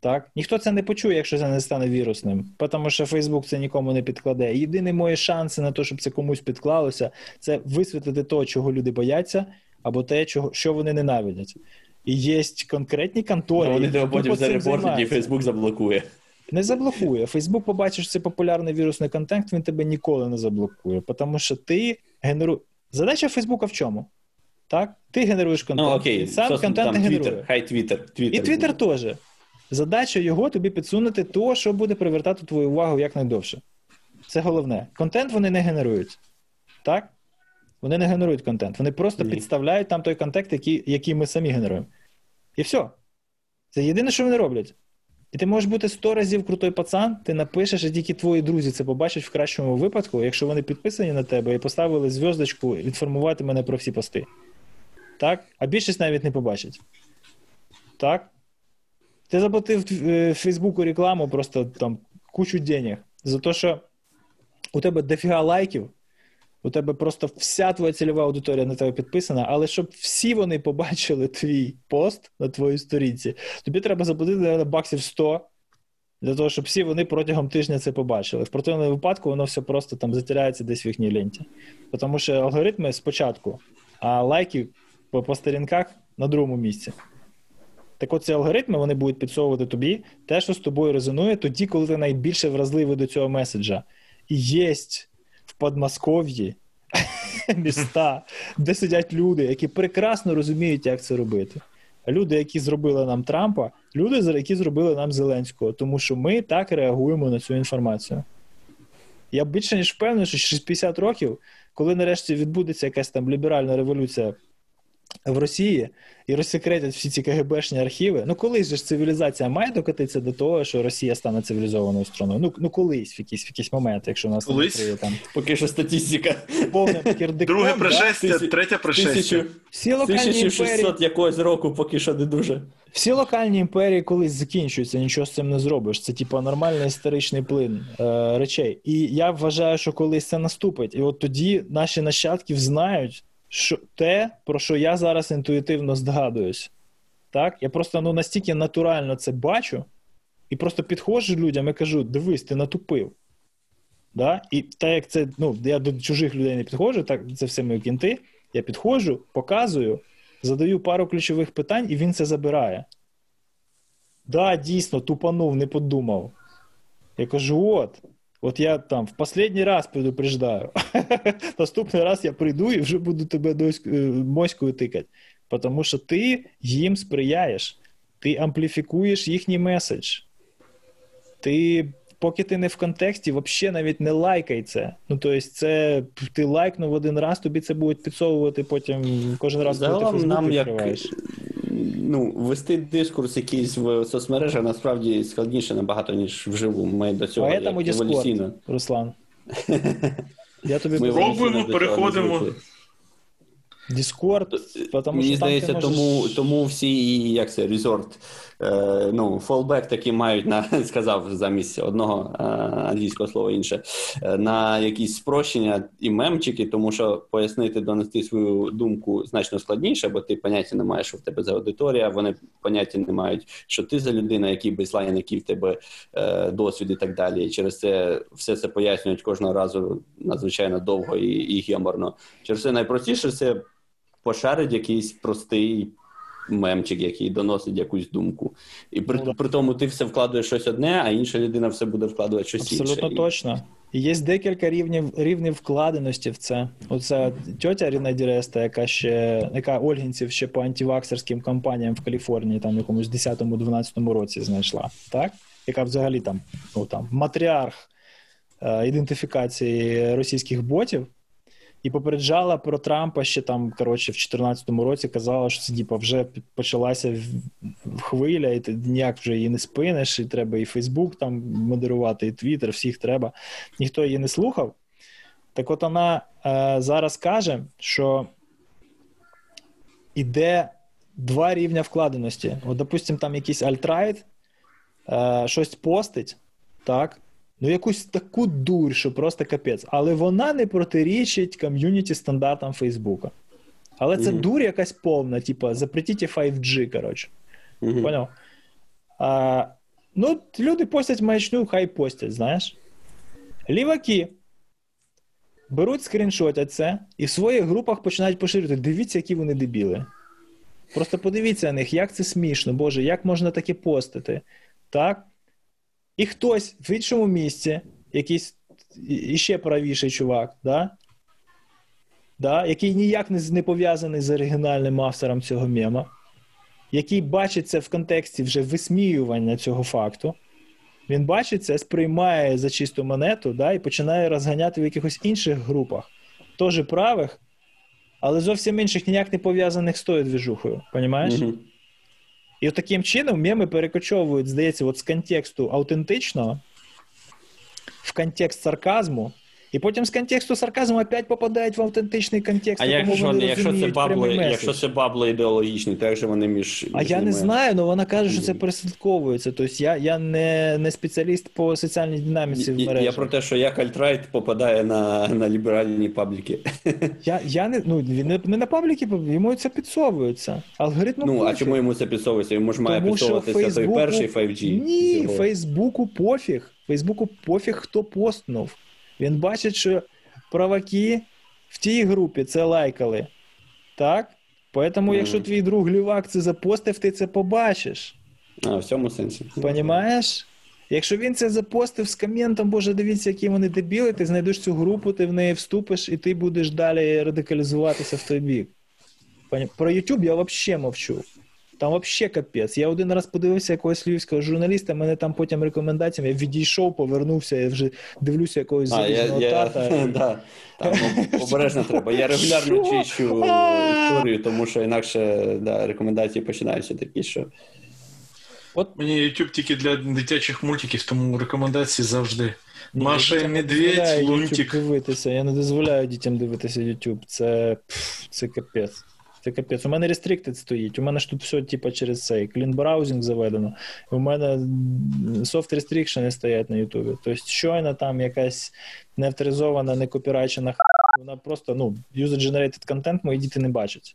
Так? Ніхто це не почує, якщо це не стане вірусним, тому що Фейсбук це нікому не підкладе. Єдиний мої шанси на те, щоб це комусь підклалося, це висвітлити те, чого люди бояться, або те, чого, що вони ненавидять. І є конкретні контори. Вони тебе потім зарепортять, і Фейсбук заблокує. Не заблокує. Фейсбук побачиш, це популярний вірусний контент, він тебе ніколи не заблокує, тому що ти генеруєш. Задача Фейсбука в чому? Так? Ти генеруєш контент. Ну, окей. Сам контент не генерує. Хай Твіттер. І Твіттер теж. Задача його тобі підсунути то, що буде привертати твою увагу якнайдовше. Це головне. Контент вони не генерують. Так? Вони не генерують контент. Вони просто Ні. підставляють там той контент, який, який ми самі генеруємо. І все. Це єдине, що вони роблять. І ти можеш бути сто разів крутой пацан, ти напишеш, і тільки твої друзі це побачать в кращому випадку, якщо вони підписані на тебе і поставили зв'язочку інформувати мене про всі пости. Так? А більшість навіть не побачить. Так? Ти заплатив е, Фейсбуку рекламу просто там кучу денег за те, що у тебе дофіга лайків, у тебе просто вся твоя цільова аудиторія на тебе підписана, але щоб всі вони побачили твій пост на твоїй сторінці, тобі треба заплатити наверное, баксів 100 для того, щоб всі вони протягом тижня це побачили. В противному випадку воно все просто там затеряється десь в їхній ленті. Тому що алгоритми спочатку, а лайки по, по сторінках на другому місці. Так от ці алгоритми вони будуть підсовувати тобі те, що з тобою резонує, тоді, коли ти найбільше вразливий до цього меседжа. І є в Подмосков'ї міста, де сидять люди, які прекрасно розуміють, як це робити. Люди, які зробили нам Трампа, люди, які зробили нам Зеленського, тому що ми так реагуємо на цю інформацію. Я більше ніж впевнений, що через 50 років, коли нарешті відбудеться якась там ліберальна революція в Росії і розсекретять всі ці КГБшні архіви. Ну колись же ж цивілізація має докотитися до того, що Росія стане цивілізованою страною. Ну ну колись в якийсь в якийсь момент, якщо нас колись? не там поки що статистика. Повне Друге пришестя, да? третє пришестя. Всі локальні 1600 імперії... якогось року поки що не дуже. Всі локальні імперії колись закінчуються, нічого з цим не зробиш. Це типу нормальний історичний плин е, речей. І я вважаю, що колись це наступить. І от тоді наші нащадки знають що, те, про що я зараз інтуїтивно здогадуюсь. Так? Я просто ну, настільки натурально це бачу, і просто підходжу людям і кажу: дивись, ти натупив. Да? І так як це, ну, я до чужих людей не підходжу, так це все мої кінти. Я підходжу, показую, задаю пару ключових питань, і він це забирає. Да, дійсно, тупанув, не подумав. Я кажу: от, От я там в последній раз предупреждаю. Наступний раз я прийду і вже буду тебе е, моською тикати. Тому що ти їм сприяєш, ти ампліфікуєш їхній меседж. Ти, поки ти не в контексті, взагалі навіть не лайкай це. Ну, тобто, це ти лайкнув один раз, тобі це будуть підсовувати потім кожен раз, коли ти Фейсбук нам відкриваєш. Як ну, вести дискурс якийсь в соцмережах насправді складніше набагато, ніж вживу. Ми до цього як Руслан. Я тобі Ми пробуємо, переходимо. Дискорд, тому Мені що здається, там ти можеш... тому тому всі як це резорт, е, ну, фолбек таки мають на сказав замість одного е, англійського слова інше, е, на якісь спрощення і мемчики, тому що пояснити, донести свою думку значно складніше, бо ти поняття не маєш, що в тебе за аудиторія, вони поняття не мають, що ти за людина, який бейслайн, який в тебе досвід і так далі. І через це все це пояснюють кожного разу надзвичайно довго і, і геморно. Через це найпростіше це пошарить якийсь простий мемчик, який доносить якусь думку. І при, Ну, при тому ти все вкладуєш щось одне, а інша людина все буде вкладувати щось Абсолютно інше. точно. І є декілька рівнів рівнів вкладеності в це. Оця тьотя Ріна Діреста, яка ще яка Ольгінців ще по антиваксерським кампаніям в Каліфорнії, там в якомусь 10-12 році знайшла, так? Яка взагалі там, ну там матріарх е, ідентифікації російських ботів. І попереджала про Трампа ще там, коротше, в 2014 році казала, що це типу, вже почалася хвиля, і ти ніяк вже її не спиниш, і треба і Фейсбук там модерувати, і Твіттер, всіх треба. Ніхто її не слухав. Так от вона е, зараз каже, що іде два рівня вкладеності. От, допустим, там якийсь alt-right е, щось постить, так. Ну, якусь таку дурь, що просто капець. Але вона не протирічить ком'юніті стандартам Фейсбука. Але це Мгм. дурь якась повна, типа, запретить 5G, короче. Мгм. Поняв? А, ну, люди постять маячню, хай постять, знаєш. Ліваки беруть скріншотять це і в своїх групах починають поширювати. Дивіться, які вони дебіли. Просто подивіться на них, як це смішно, Боже, як можна таке постити. Так? І хтось в іншому місці, якийсь іще правіший чувак, да? Да? який ніяк не, пов'язаний з оригінальним автором цього мема, який бачить це в контексті вже висміювання цього факту, він бачить це, сприймає за чисту монету да, і починає розганяти в якихось інших групах, теж правих, але зовсім інших ніяк не пов'язаних з тою двіжухою. Понімаєш? Мгм. І таким чином меми перекочовують, здається, от з контексту аутентичного в контекст сарказму, і потім з контексту сарказму опять попадають в аутентичний контекст. А якщо, якщо, це прямий якщо це бабло ідеологічне, то як же вони між. А між я не знаю, але вона каже, що це переслідковується. Тобто я, я не, не спеціаліст по соціальній динаміці в мережі. я про те, що як alt-right попадає на, на ліберальні пабліки. Я, я не, ну, він не, не на пабліки, йому це підсовується. Алгоритм Ну, а чому йому це підсовується? Йому ж має підсовуватися той перший 5G. Ні, Фейсбуку пофіг. Фейсбуку пофіг, хто постнув. Він бачить, що праваки в тій групі це лайкали. Так? Поэтому, Мгм. якщо твій друг лівак це запостив, ти це побачиш. А, в цьому сенсі. Понімаєш? Якщо він це запостив з коментом, боже, дивіться, які вони дебіли, ти знайдеш цю групу, ти в неї вступиш, і ти будеш далі радикалізуватися в той бік. Про YouTube я взагалі мовчу. Там взагалі капець. Я один раз подивився якогось львівського журналіста, мене там потім рекомендаціями, я відійшов, повернувся, я вже дивлюся якогось залізного тата. там, ну, обережно треба. Я регулярно чищу історію, тому що інакше да, рекомендації починаються такі, що От Мені YouTube тільки для дитячих мультиків, тому рекомендації завжди. ні, Маша і Медведь, Лунтик. дивитися. Я не дозволяю дітям дивитися YouTube. Це, пф, це капець. Це капець. У мене restricted стоїть. У мене ж тут все, типу, через цей clean browsing заведено. У мене софт restriction стоять на Ютубі. Тобто, щойно там якась неавторизована, не копірайчена вона просто, ну, user-generated контент мої діти не бачать.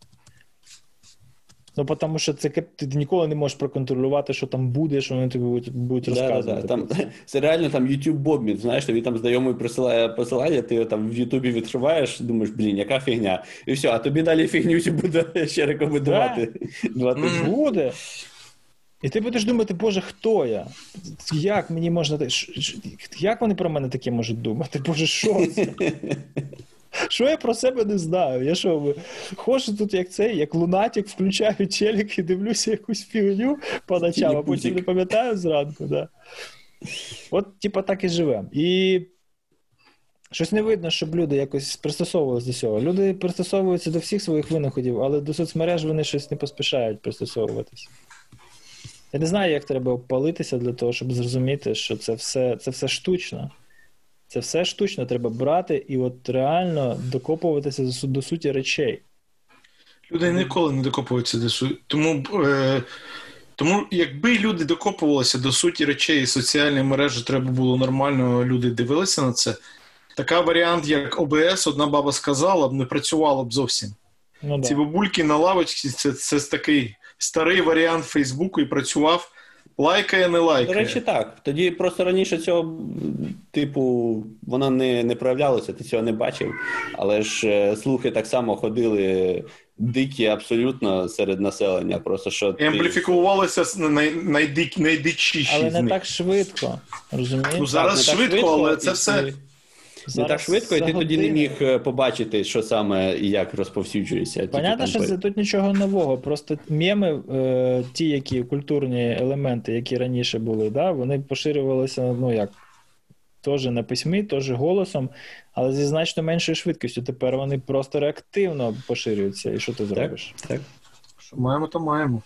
Ну, тому що це ти ніколи не можеш проконтролювати, що там буде, що вони тобі будуть, будуть да, розказувати. да, там, це реально там YouTube бобміт, знаєш, тобі там знайомий присилає посилання, ти його там в Ютубі відкриваєш, думаєш, блін, яка фігня. І все, а тобі далі фігню буде ще рекомендувати. Два тижні. Буде. І ти будеш думати, Боже, хто я? Як мені можна як вони про мене таке можуть думати? Боже, що це? Що я про себе не знаю? Я що, ходжу тут як цей, як лунатик, включаю челік і дивлюся якусь фігню по ночам, а потім не пам'ятаю зранку, да. От, типа, так і живемо. І щось не видно, щоб люди якось пристосовувалися до цього. Люди пристосовуються до всіх своїх винаходів, але до соцмереж вони щось не поспішають пристосовуватись. Я не знаю, як треба опалитися для того, щоб зрозуміти, що це все, це все штучно. Це все штучно треба брати і от реально докопуватися до, до суті речей. Люди ніколи не докопуються до суті. Тому, е, тому якби люди докопувалися до суті речей і соціальні мережі, треба було нормально, люди дивилися на це. Така варіант, як ОБС, одна баба сказала, б не працювало б зовсім. Ну, Ці бабульки на лавочці це, це такий старий варіант Фейсбуку і працював. Лайкає, не До речі, так. Тоді просто раніше цього, типу, вона не, не проявлялася, ти цього не бачив. Але ж е, слухи так само ходили дикі абсолютно серед населення. Просто що ти... ампліфікувалися с- най, найдичіші Але з не них. так швидко. Розумієш? Ну, зараз Так, не швидко, але це все. Не так швидко, і ти тоді не міг е, побачити, що саме і як розповсюджується. Понятно, що це тут нічого нового. Просто меми, е, ті, які культурні елементи, які раніше були, да, вони поширювалися, ну як, теж на письмі, теж голосом, але зі значно меншою швидкістю. Тепер вони просто реактивно поширюються. І що ти зробиш? Так. Що маємо, то маємо.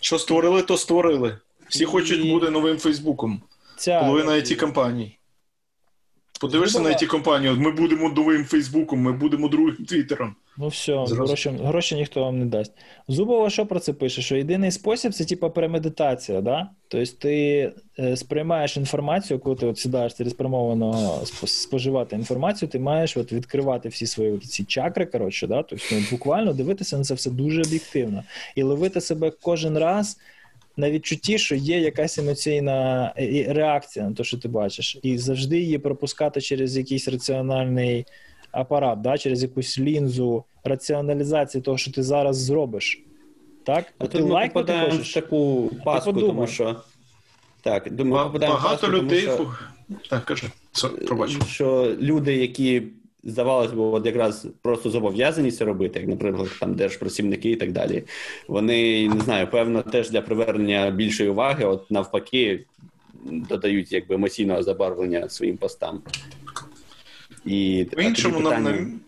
Що створили, то створили. Всі І- хочуть бути новим Фейсбуком. Ця Половина it компаній. Подивишся на it компанію ми будемо новим Фейсбуком, ми будемо другим Твіттером. Ну все, гроші, гроші ніхто вам не дасть. Зубова що про це пише? Що єдиний спосіб це типа премедитація, да? Тобто ти е, сприймаєш інформацію, коли ти от сідаєш цілеспрямовано сп- споживати інформацію, ти маєш от відкривати всі свої ці чакри, коротше, да? тобто ну, буквально дивитися на це все дуже об'єктивно і ловити себе кожен раз. На відчутті, що є якась емоційна е, реакція на те, що ти бачиш, і завжди її пропускати через якийсь раціональний апарат, да, через якусь лінзу раціоналізації того, що ти зараз зробиш. Так? А ти ми лайкнути попадаємо в таку паску, тому що. Так, думаю, Багато тому людей. що- Так, кажи. Що люди, які здавалось би, от якраз просто зобов'язані це робити, як, наприклад, там держпрацівники і так далі, вони не знаю, певно, теж для привернення більшої уваги, от навпаки, додають якби емоційного забарвлення своїм постам. І По-іншому тоді питання, нам...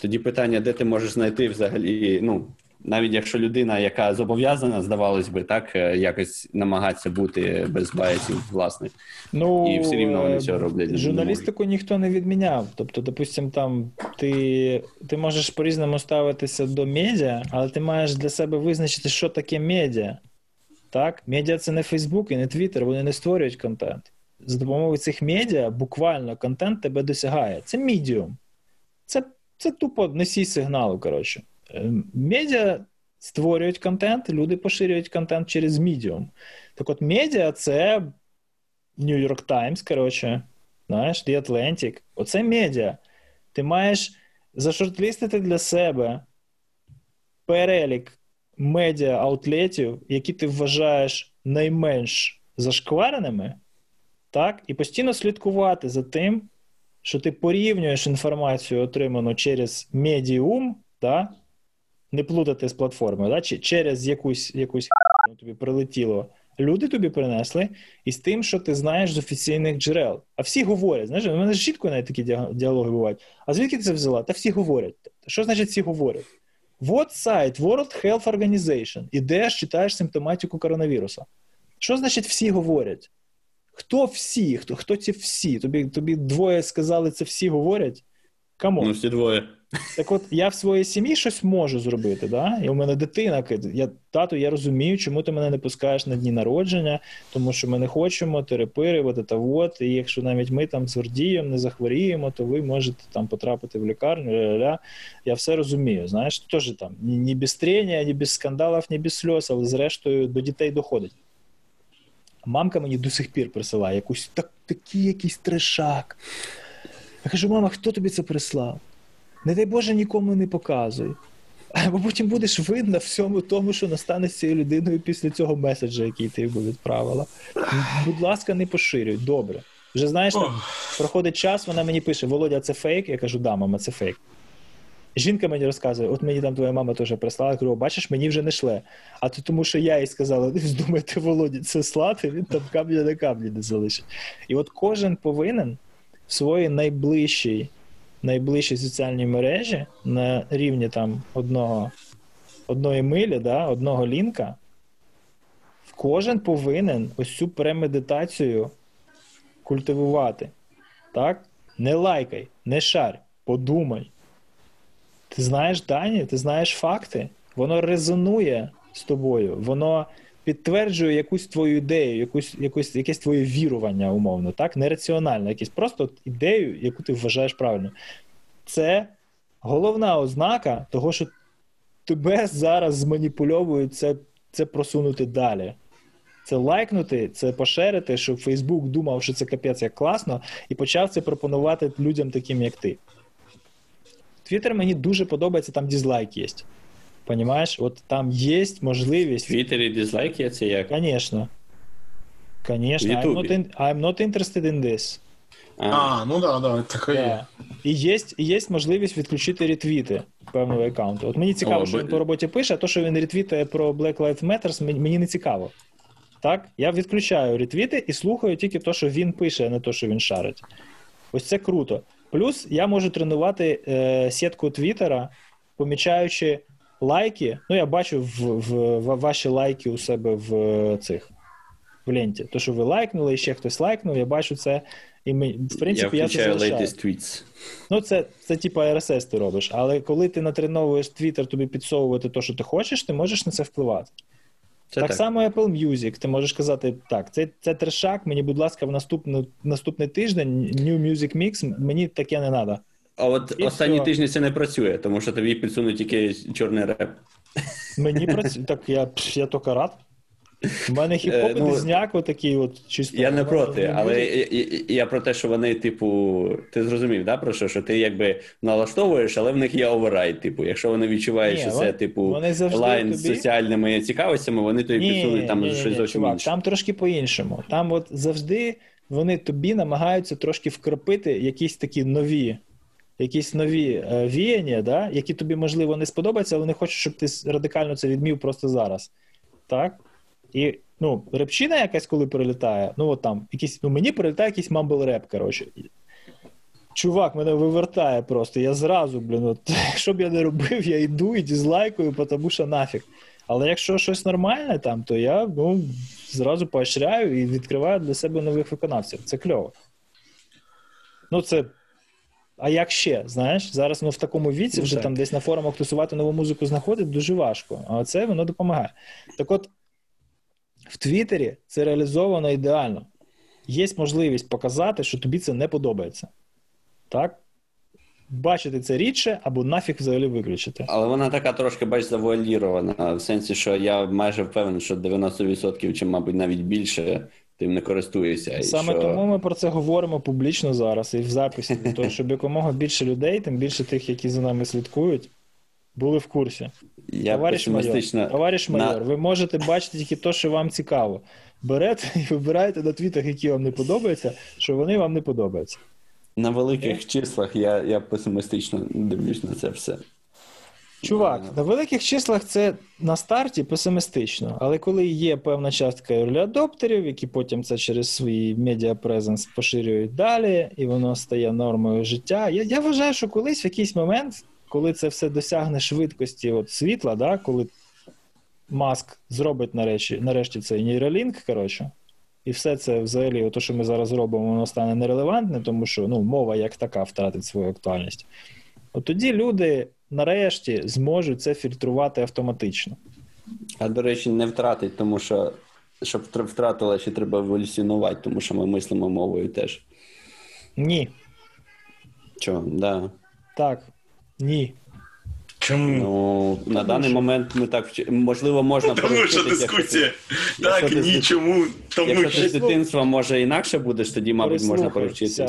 тоді питання, де ти можеш знайти взагалі, ну. Навіть якщо людина, яка зобов'язана, здавалось би, так е, якось намагатися бути без баясів власних, Ну, і все рівно вони е, цього роблять. Журналістику ніхто не відміняв. Тобто, допустим, там ти, ти можеш по-різному ставитися до медіа, але ти маєш для себе визначити, що таке медіа. Так? Медіа це не Фейсбук і не Твіттер, вони не створюють контент. За допомогою цих медіа буквально контент тебе досягає. Це медіум. Це, це тупо носій сигналу, коротше. Е, Медіа створюють контент, люди поширюють контент через медіум. Так от, медіа це New York Times, коротше, знаєш, The Atlantic. Оце медіа. Ти маєш зашортлістити для себе перелік медіа аутлетів, які ти вважаєш найменш зашквареними, так, і постійно слідкувати за тим, що ти порівнюєш інформацію, отриману через медіум, да, не плутати з платформою, да, чи через якусь, якусь ну, тобі прилетіло. Люди тобі принесли, і з тим, що ти знаєш з офіційних джерел. А всі говорять, знаєш, у мене чітко навіть такі діалоги бувають. А звідки ти це взяла? Та всі говорять. Що значить всі говорять? Вот сайт World Health Organization. Ідеш, читаєш симптоматику коронавіруса. Що значить всі говорять? Хто всі? Хто, хто ці всі? Тобі, тобі двоє сказали, це всі говорять? Кому? Ну, всі двоє. Так от я в своїй сім'ї щось можу зробити, да? і у мене дитина, я, тату, я розумію, чому ти мене не пускаєш на дні народження, тому що ми не хочемо терепири, от це от, і якщо навіть ми там з Гордієм не захворіємо, то ви можете там потрапити в лікарню, ля-ля-ля. я все розумію, знаєш, теж там ні, ні без трення, ні без скандалів, ні без сльоз, але зрештою до дітей доходить. Мамка мені до сих пір присилає якусь так, такий якийсь трешак. Я кажу, мама, хто тобі це прислав? Не дай Боже, нікому не показуй. Бо потім будеш видно всьому тому, що настане з цією людиною після цього меседжа, який ти йому відправила. Будь ласка, не поширюй. Добре. Вже знаєш, там, проходить час, вона мені пише: Володя, це фейк. Я кажу, да, мама, це фейк. Жінка мені розказує, от мені там твоя мама теж прислала, я кажу, бачиш, мені вже не шле. А то тому, що я їй сказала, не здумайте Володі це слати, він там камня на камні не залишить. І от кожен повинен в своїй найближчій найближчій соціальній мережі на рівні там одного, одної милі, да, одного лінка, кожен повинен ось цю премедитацію культивувати. Так? Не лайкай, не шарь, подумай. Ти знаєш дані, ти знаєш факти, воно резонує з тобою, воно підтверджує якусь твою ідею, якусь, якусь, якесь твоє вірування, умовно, так? Нераціонально, якусь просто ідею, яку ти вважаєш правильно. Це головна ознака того, що тебе зараз зманіпульовують це, це просунути далі. Це лайкнути, це пошерити, щоб Фейсбук думав, що це капець як класно, і почав це пропонувати людям, таким як ти. Твіттер мені дуже подобається, там дізлайк є. Понимаєш? От там є можливість. В Твіттері дизлайк є це як? Конечно. Конечно. I'm not, in, I'm not interested in this. А, а ну да, да, таке Да. є. І є, і є можливість відключити ретвіти певного аккаунту. От мені цікаво, О, що бо- він по роботі пише, а то, що він ретвітає про Black Lives Matter, мені- мені не цікаво. Так? Я відключаю ретвіти і слухаю тільки те, що він пише, а не те, що він шарить. Ось це круто. Плюс я можу тренувати е, сітку Твіттера, помічаючи лайки. Ну, я бачу в, в, в ваші лайки у себе в е, цих в ленті. То, що ви лайкнули, і ще хтось лайкнув, я бачу це. І ми, в принципі, я я, це залишаю. latest tweets. Ну, це, це типа RSS ти робиш, але коли ти натреновуєш Twitter тобі підсовувати те, що ти хочеш, ти можеш на це впливати. Це так, так. само Apple Music. Ти можеш казати, так, це, це трешак, мені, будь ласка, в наступну, наступний тиждень New Music Mix, мені таке не треба. А от І останні всё. тижні це не працює, тому що тобі підсунуть тільки чорний реп. Мені працює. Так я, я тільки рад. У мене хіп-хоп Е, і ну, дизняк отакий от чисто. Я не проти, але я, я- я про те, що вони, типу, ти зрозумів, да, про що? Що ти якби налаштовуєш, але в них є override. Типу, якщо вони відчувають, Ні, що це, типу, лайн з соціальними цікавостями, вони тобі підсунуть там ні, ні, щось ні, зовсім чувак, інше. Там трошки по-іншому. Там от завжди вони тобі намагаються трошки вкропити якісь такі нові, якісь нові е, віяння, да, які тобі, можливо, не сподобаються, але вони хочуть, щоб ти радикально це відмів просто зараз. Так? І ну, репчина якась, коли прилітає, ну от там, якийсь, ну мені прилітає якийсь мамбл реп, коротше. Чувак, мене вивертає просто. Я зразу, блін, от, що б я не робив, я йду і дізлайкую, тому що нафіг. Але якщо щось нормальне там, то я ну, зразу поощряю і відкриваю для себе нових виконавців. Це кльово. Ну, це. А як ще, знаєш, зараз ну, в такому віці, Ну, вже так. там десь на форумах тусувати нову музику знаходить дуже важко. А це воно допомагає. Так от, в Твіттері це реалізовано ідеально. Є можливість показати, що тобі це не подобається. Так? Бачити це рідше або нафіг взагалі виключити. Але вона така трошки, бач, завуалірована, в сенсі, що я майже впевнений, що 90% чи, мабуть, навіть більше тим не користуюся. Саме що... тому ми про це говоримо публічно зараз і в записі, для того, щоб якомога більше людей, тим більше тих, які за нами слідкують, були в курсі. я товариш майор, песимістично... товариш на- ви можете бачити тільки те, що вам цікаво. Берете і вибираєте на твітах, які вам не подобаються, що вони вам не подобаються. На великих числах я, я песимістично дивлюсь на це все. Чувак, на великих числах це на старті песимістично, але коли є певна частка early-адоптерів, які потім це через свій медіапрезенс поширюють далі, і воно стає нормою життя. Я, я вважаю, що колись в якийсь момент, коли це все досягне швидкості от світла, да, коли Маск зробить нарешті, нарешті цей нейролінк, коротше, і все це взагалі, то, що ми зараз робимо, воно стане нерелевантним, тому що ну, мова як така втратить свою актуальність. От тоді люди нарешті зможуть це фільтрувати автоматично. А до речі, не втратить, тому що щоб втратила, ще треба еволюціонувати, тому що ми мислимо мовою теж. Ні, Чого? Да. так, ні. Чому? Ну, на даний момент ми так вчи... можливо, можна Тому що дискусія. якщо Так, ти- ні, чому? Тому Якщо ти з дитинства може інакше будеш, тоді, мабуть, можна поручитись.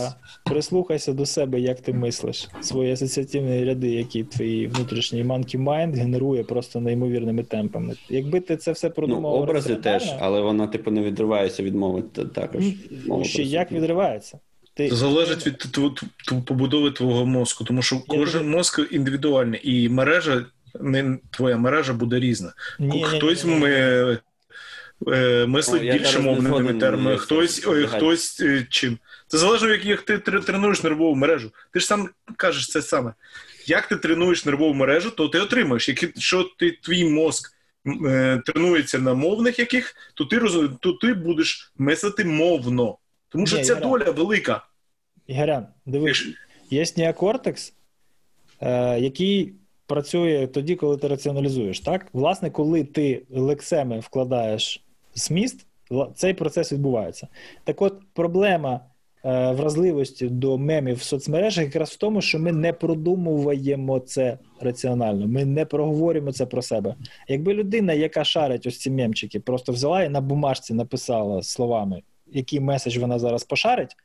Прислухайся, до себе, як ти мислиш. Свої асоціативні ряди, які твій внутрішній monkey mind генерує просто неймовірними темпами. Якби ти це все Ну, образи теж, але воно, типу, не відривається від мови також. ну, ще як відривається. Ти... Це залежить від тв- тв- побудови твого мозку, тому що кожен мозк індивідуальний, і мережа, не твоя мережа буде різна. Ні, хтось ні, ні. ми, е, мислить я більше мовними термінами, хтось, ой, хтось е, чим. Це залежно, як, як ти тр- тренуєш нервову мережу. Ти ж сам кажеш це саме. Як ти тренуєш нервову мережу, то ти отримаєш. Якщо ти, твій мозк е, тренується на мовних яких, то ти, роз, то ти будеш мислити мовно. Тому що Ні, ця Ігоря. доля велика. Ігорян, дивись, є неокортекс, е, який працює тоді, коли ти раціоналізуєш. Так, власне, коли ти лексеми вкладаєш зміст, цей процес відбувається. Так, от проблема е, вразливості до мемів в соцмережах якраз в тому, що ми не продумуємо це раціонально, ми не проговорюємо це про себе. Якби людина, яка шарить ось ці мемчики, просто взяла і на бумажці написала словами, який меседж вона зараз пошарить.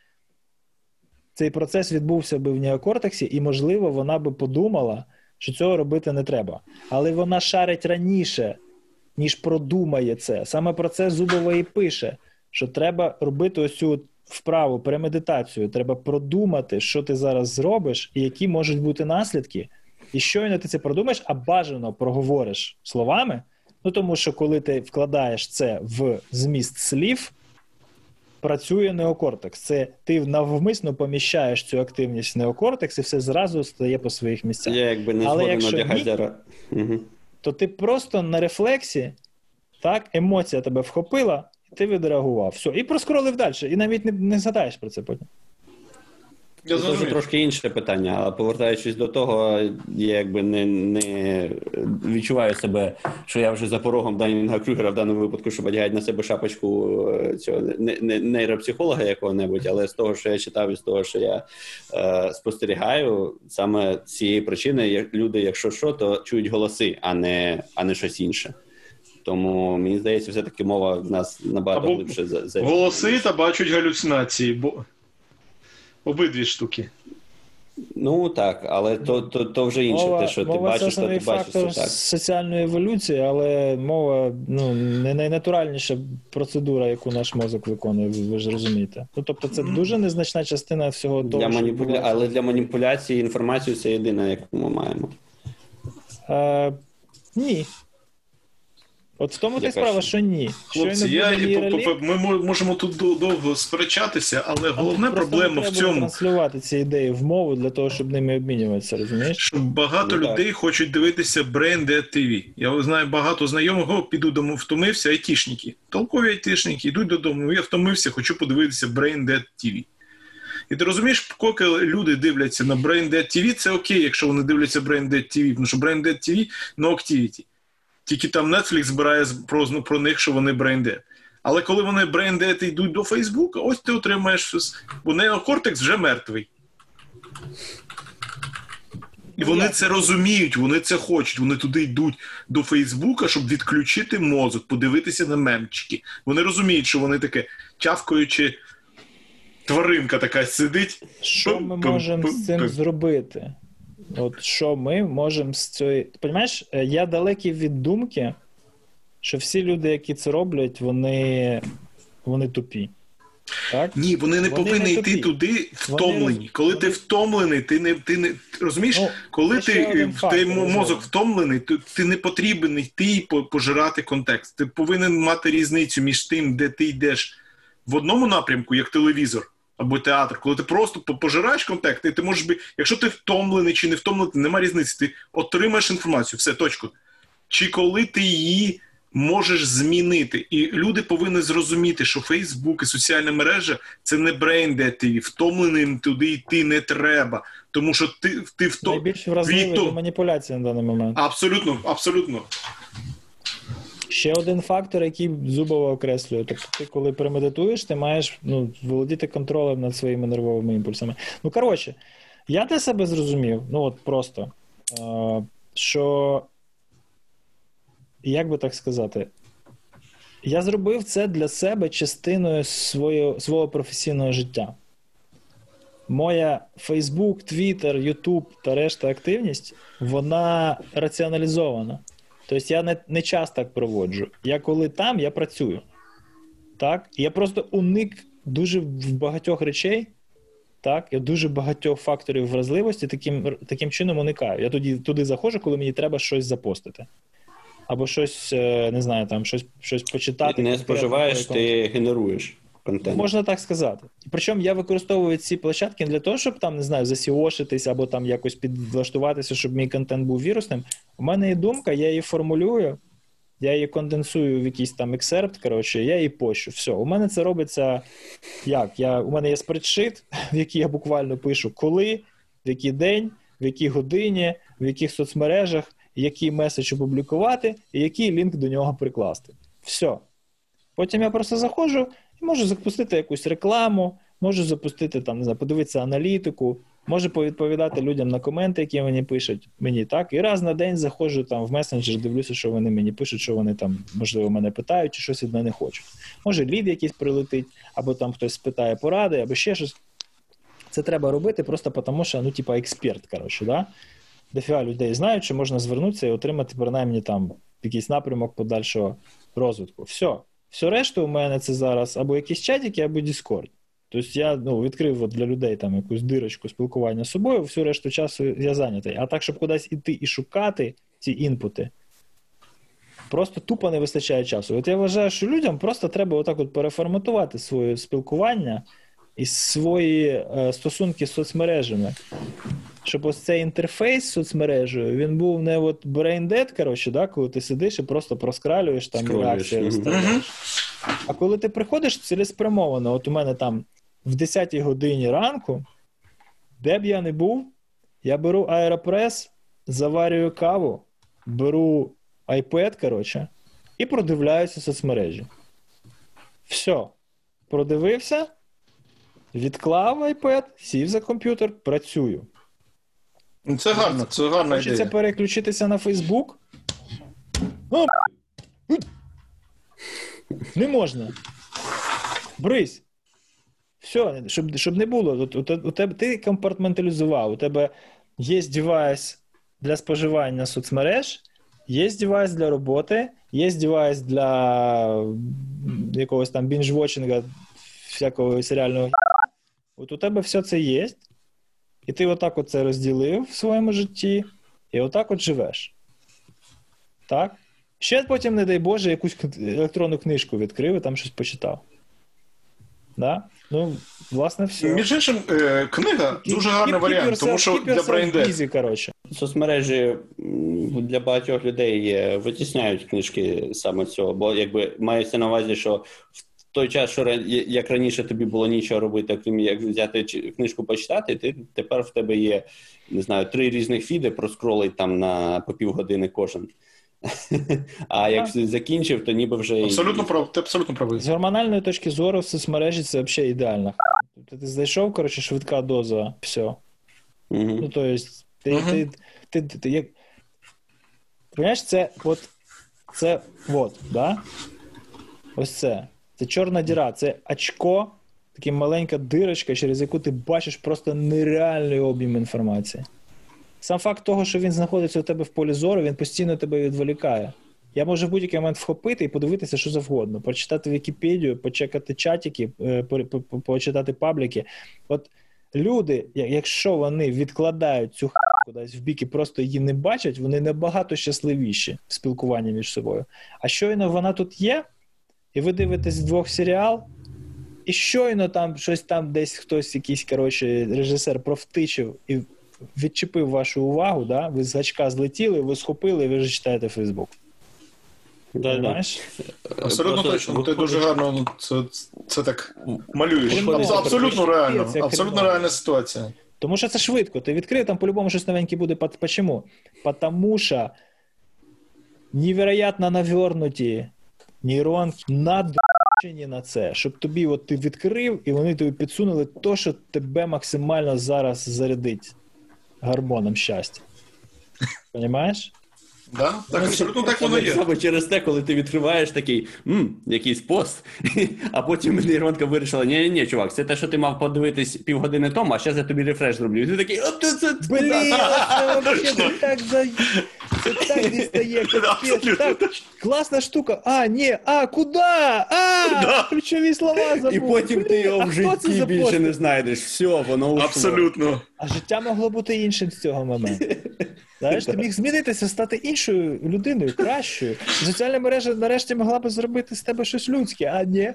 Цей процес відбувся би в неокортексі, і, можливо, вона би подумала, що цього робити не треба. Але вона шарить раніше, ніж продумає це. Саме про це Зубова і пише, що треба робити ось цю вправу, премедитацію. Треба продумати, що ти зараз зробиш, і які можуть бути наслідки. І щойно ти це продумаєш, а бажано проговориш словами. Ну тому що коли ти вкладаєш це в зміст слів працює неокортекс. Це ти навмисно поміщаєш цю активність в неокортекс і все зразу стає по своїх місцях. Я якби не Але якщо ні. Угу. то ти просто на рефлексі, так, емоція тебе вхопила, і ти відреагував. Все, і проскролив далі, і навіть не, не згадаєш про це потім. Я Це вже трошки інше питання, але повертаючись до того, я якби не, не відчуваю себе, що я вже за порогом Данінга Крюгера в даному випадку, щоб одягають на себе шапочку е, цього не, не, нейропсихолога якого-небудь, але з того, що я читав, і з того, що я е, спостерігаю, саме з цієї причини як люди, якщо що, то чують голоси, а не, а не щось інше. Тому мені здається, все-таки мова в нас набагато Або глибше за, за Голоси та бачать галюцинації, бо обидві штуки. Ну так, але то, то, то вже інше. Мова, те, що ти мова це бачиш, то ти бачиш, це так. соціальної еволюції, але мова ну, не найнатуральніша процедура, яку наш мозок виконує, ви, ж розумієте. Ну, тобто це дуже незначна частина всього того, Для маніпуля... Але для маніпуляції інформацією це єдина, яку ми маємо. Е, ні. От в тому Яка справа, що ні. Хлопці, я, і по- нейролінк, ми мо- можемо тут довго сперечатися, але головна просто проблема в цьому, транслювати ці ідеї в мову для того, щоб ними обмінюватися, розумієш? що багато Ну, так. людей хочуть дивитися Brain Dead TV. Я знаю багато знайомих, о, піду дому, втомився, айтішники. Толкові айтішники, йдуть додому, «Ну, я втомився, хочу подивитися Brain Dead TV. І ти розумієш, поки люди дивляться на Brain Dead TV, це окей, якщо вони дивляться Brain Dead TV, тому що Brain Dead TV no activity. Тільки там Netflix збирає про, ну, про них, що вони Brain Але коли вони Dead йдуть до Фейсбука, ось ти отримаєш щось. Бо неокортекс вже мертвий. І вони це розуміють, вони це хочуть. Вони туди йдуть до Фейсбука, щоб відключити мозок, подивитися на мемчики. Вони розуміють, що вони таке чавкаючи тваринка така сидить. Що ми можемо з цим зробити? От що ми можемо з цієї. Понімаєш, е, я далекий від думки, що всі люди, які це роблять, вони, вони тупі. Так? Ні, вони не Вони повинні не йти тупі. туди втомлені. роз- Коли вони- ти втомлений, ти не ти не розумієш, Ну, коли ти фактор, ти мозок втомлений, то ти не потрібен йти і пожирати контекст. Ти повинен мати різницю між тим, де ти йдеш в одному напрямку, як телевізор або театр, коли ти просто пожираєш контекст, і ти можеш би, якщо ти втомлений чи не втомлений, нема різниці. Ти отримаєш інформацію, все, точку. Чи коли ти її можеш змінити, і люди повинні зрозуміти, що Фейсбук і соціальна мережа це не брейн, де ти втомленим туди йти не треба, тому що ти, ти втом... Найбільш вразливий Віто. до маніпуляції на даний момент. Абсолютно, абсолютно. Ще один фактор, який Зубова окреслює. Тобто, ти, коли премедитуєш, ти маєш ну, володіти контролем над своїми нервовими імпульсами. Ну, коротше, я для себе зрозумів, ну от просто, е, що, як би так сказати, я зробив це для себе частиною свого, свого професійного життя. Моя Facebook, Twitter, YouTube та решта активність, вона раціоналізована. Тобто я не, не час так проводжу. Я коли там, я працюю. Так? Я просто уник дуже в багатьох речей, так? Я дуже багатьох факторів вразливості таким, таким чином уникаю. Я тоді туди заходжу, коли мені треба щось запостити. Або щось, е, не знаю, там щось, щось почитати. Ти не споживаєш, ти генеруєш контент. Можна так сказати. Причому я використовую ці площадки не для того, щоб там не знаю, засіошитись або там якось підлаштуватися, щоб мій контент був вірусним. У мене є думка, я її формулюю, я її конденсую в якийсь там ексерпт, коротше, я її пощу. Все, у мене це робиться як? Я, У мене є спредшит, в який я буквально пишу, коли, в який день, в якій годині, в яких соцмережах, який меседж опублікувати і який лінк до нього прикласти. Все. Потім я просто заходжу і можу запустити якусь рекламу, можу запустити там, подивитися аналітику, можу повідповідати людям на коменти, які мені пишуть мені так. І раз на день заходжу там в месенджер, дивлюся, що вони мені пишуть, що вони там, можливо, мене питають чи щось від мене хочуть. Може, лід якийсь прилетить, або там хтось спитає поради, або ще щось. Це треба робити просто тому, що ну, типа, експерт, коротше, да? дофіга людей знають, що можна звернутися і отримати принаймні там якийсь напрямок подальшого розвитку. Все. Все решту у мене це зараз або якісь чатики, або Discord. Тобто я ну, відкрив от для людей там якусь дирочку спілкування з собою, всю решту часу я зайнятий. А так, щоб кудись іти і шукати ці інпути, просто тупо не вистачає часу. От я вважаю, що людям просто треба отак от переформатувати своє спілкування і свої е, стосунки з соцмережами. Щоб ось цей інтерфейс з соцмережею, він був не от brain dead, коротше, да, коли ти сидиш і просто проскралюєш там реакції розставляєш. А коли ти приходиш цілеспрямовано, от у мене там в 10 годині ранку, де б я не був, я беру аеропрес, заварюю каву, беру iPad, коротше, і продивляюся соцмережі. Все. Продивився, відклав iPad, сів за комп'ютер, працюю. Це гарно, це гарна Хочеться переключитися на Фейсбук. Ну, не можна. Брись. Все, щоб щоб не було. У, у, у тебе ти компартменталізував. У тебе є девайс для споживання соцмереж, є девайс для роботи, є девайс для якогось там бінж-вотчинга, всякого серіального. От у тебе все це є. І ти отак от це розділив в своєму житті, і отак от живеш. Так? Ще потім, не дай Боже, якусь електронну книжку відкрив і там щось почитав. Да? Ну, власне, все. Між іншим, е, книга дуже гарний варіант, тому що для брейндет. коротше. Соцмережі для багатьох людей витісняють книжки саме цього, бо якби мається на увазі, що в той час, що як раніше тобі було нічого робити, крім як взяти книжку почитати, ти тепер в тебе є не знаю три різних фіди, проскролить там на по півгодини кожен. А як закінчив, то ніби вже абсолютно прав. Ти абсолютно правий. З гормональної точки зору в соцмережі це взагалі ідеально. Тобто ти зайшов, коротше, швидка доза, все. Угу. Ну, то есть, ти, угу. ти, ти, ти, ти, як... Понимаєш, це от, це от, да? Ось це. Це чорна діра, це очко, така маленька дирочка, через яку ти бачиш просто нереальний об'єм інформації. Сам факт того, що він знаходиться у тебе в полі зору, він постійно тебе відволікає. Я можу в будь-який момент вхопити і подивитися, що завгодно, прочитати Вікіпедію, почекати чатики, почитати пабліки. От люди, якщо вони відкладають цю х кудись в бік і просто її не бачать, вони набагато щасливіші в спілкуванні між собою. А щойно вона тут є, і ви дивитесь двох серіал, і щойно там щось там десь хтось, якийсь коротше, режисер провтичив і відчепив вашу увагу, да? ви з гачка злетіли, ви схопили, і ви вже читаєте Фейсбук. Да, да. Абсолютно точно. Ти дуже гарно це, це так малюєш. Це абсолютно реально. Абсолютно реальна ситуація. Тому що це швидко. Ти відкрив, там по-любому щось новеньке буде. Почому? Потому що невероятно навернуті нейронки надрачені на це, щоб тобі от ти відкрив, і вони тобі підсунули то, що тебе максимально зараз зарядить гормоном щастя. Понімаєш? Да, так, абсолютно так воно є. Саме через те, коли ти відкриваєш такий м, якийсь пост, а потім нейронка вирішила: ні, ні, чувак, це те, що ти мав подивитись півгодини тому, а зараз я тобі рефреш зроблю. І ти такий, от це це Блін, це так за. Це так дістає, так, класна штука. А, ні, а, куди? А, ключові слова забув. І потім ти його в житті більше не знайдеш. Все, воно ушло. Абсолютно. А життя могло бути іншим з цього моменту. Знаєш, ти міг змінитися, стати іншою людиною, кращою. Соціальна мережа нарешті могла би зробити з тебе щось людське, а ні.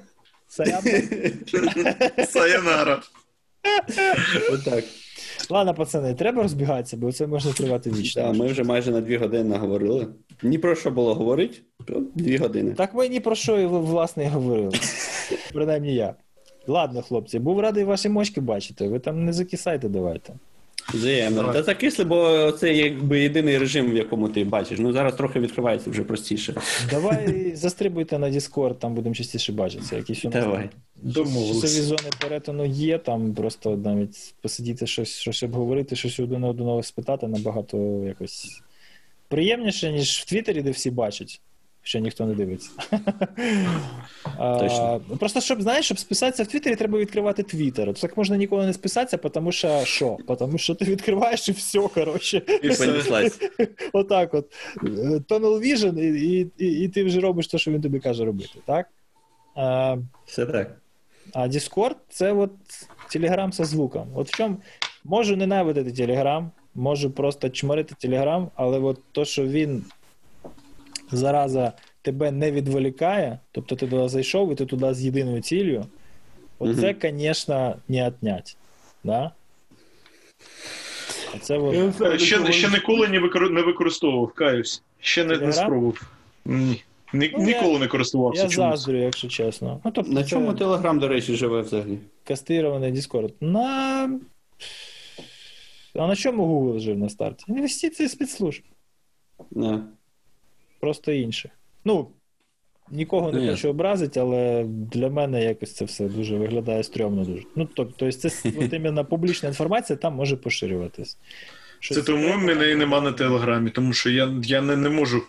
Сайонара. Отак. Ладно, пацани, треба розбігатися, бо це можна тривати вічно. Так, Ми вже майже на дві години наговорили. Ні про що було говорити, дві години. Так ми ні про що і власне і говорили. Принаймні я. Ладно, хлопці, був радий ваші мочки бачити. Ви там не закисайте, давайте. Взаємно. Та закисли, бо це якби єдиний режим, в якому ти бачиш. Ну зараз трохи відкривається вже простіше. Давай застрибуйте на Discord, там будемо частіше бачитися. Якісь у нас Давай. часові зони перетину є, там просто навіть посидіти щось, щось обговорити, щось один одного спитати набагато якось приємніше, ніж в Твіттері, де всі бачать. Ще ніхто не дивиться. А, Просто щоб знаєш, щоб списатися в Твіттері, треба відкривати Твіттер. Так можна ніколи не списатися, тому що що? Тому що ти відкриваєш і все, коротше. І понеслась. Отак от. Tunnel Vision, і, і, і, ти вже робиш те, що він тобі каже робити, так? А, Все так. а Discord це от Telegram со звуком. От в чому можу ненавидити Telegram, можу просто чмарити Telegram, але от то, що він зараза тебе не відволікає, тобто ти туди зайшов і ти туди з єдиною ціллю, оце, звісно, не отнять. Да? Оце от... Е, Ще, ще ніколи не, викор... не використовував, каюсь. Ще не, не спробував. Ні. Ні, Ну, я- ніколи не користувався. Я чомусь. заздрю, якщо чесно. Ну, тобто, На це чому Телеграм, до речі, живе взагалі? кастрирований Discord? На. А на чому Google жив на старті? Інвестиції спецслужб. Не. Просто інших. Ну, нікого не Ну, хочу образити, але для мене якось це все дуже виглядає стрьомно дуже. Ну, тобто, це от іменно публічна інформація там може поширюватись. Що Це тому треба? мене і нема на телеграмі, тому що я, я не, не можу.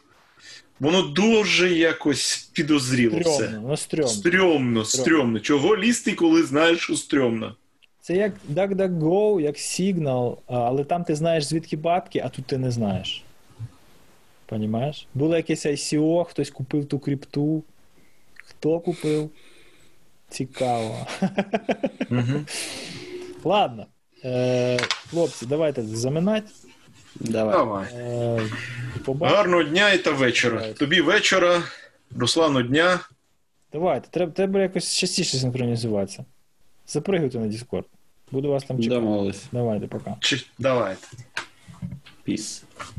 Воно дуже якось підозріло все. Ну стрьомно. Стрьомно, стрьомно. Чого лізти, коли знаєш, що стрьомно? Це як DuckDuckGo, як Signal, але там ти знаєш звідки бабки, а тут ти не знаєш. Понімаєш? Було якесь ICO, хтось купив ту крипту. Хто купив? Цікаво. Ладно. Е, хлопці, давайте заминати. Давай. Давай. Е, побачимо. Гарного дня і та вечора. Давайте. Тобі вечора, Руслану дня. Давайте, треба, треба якось частіше синхронізуватися. Запригуйте на Discord. Буду вас там чекати. Домовились. Давайте, пока. Чи... Давайте. Піс.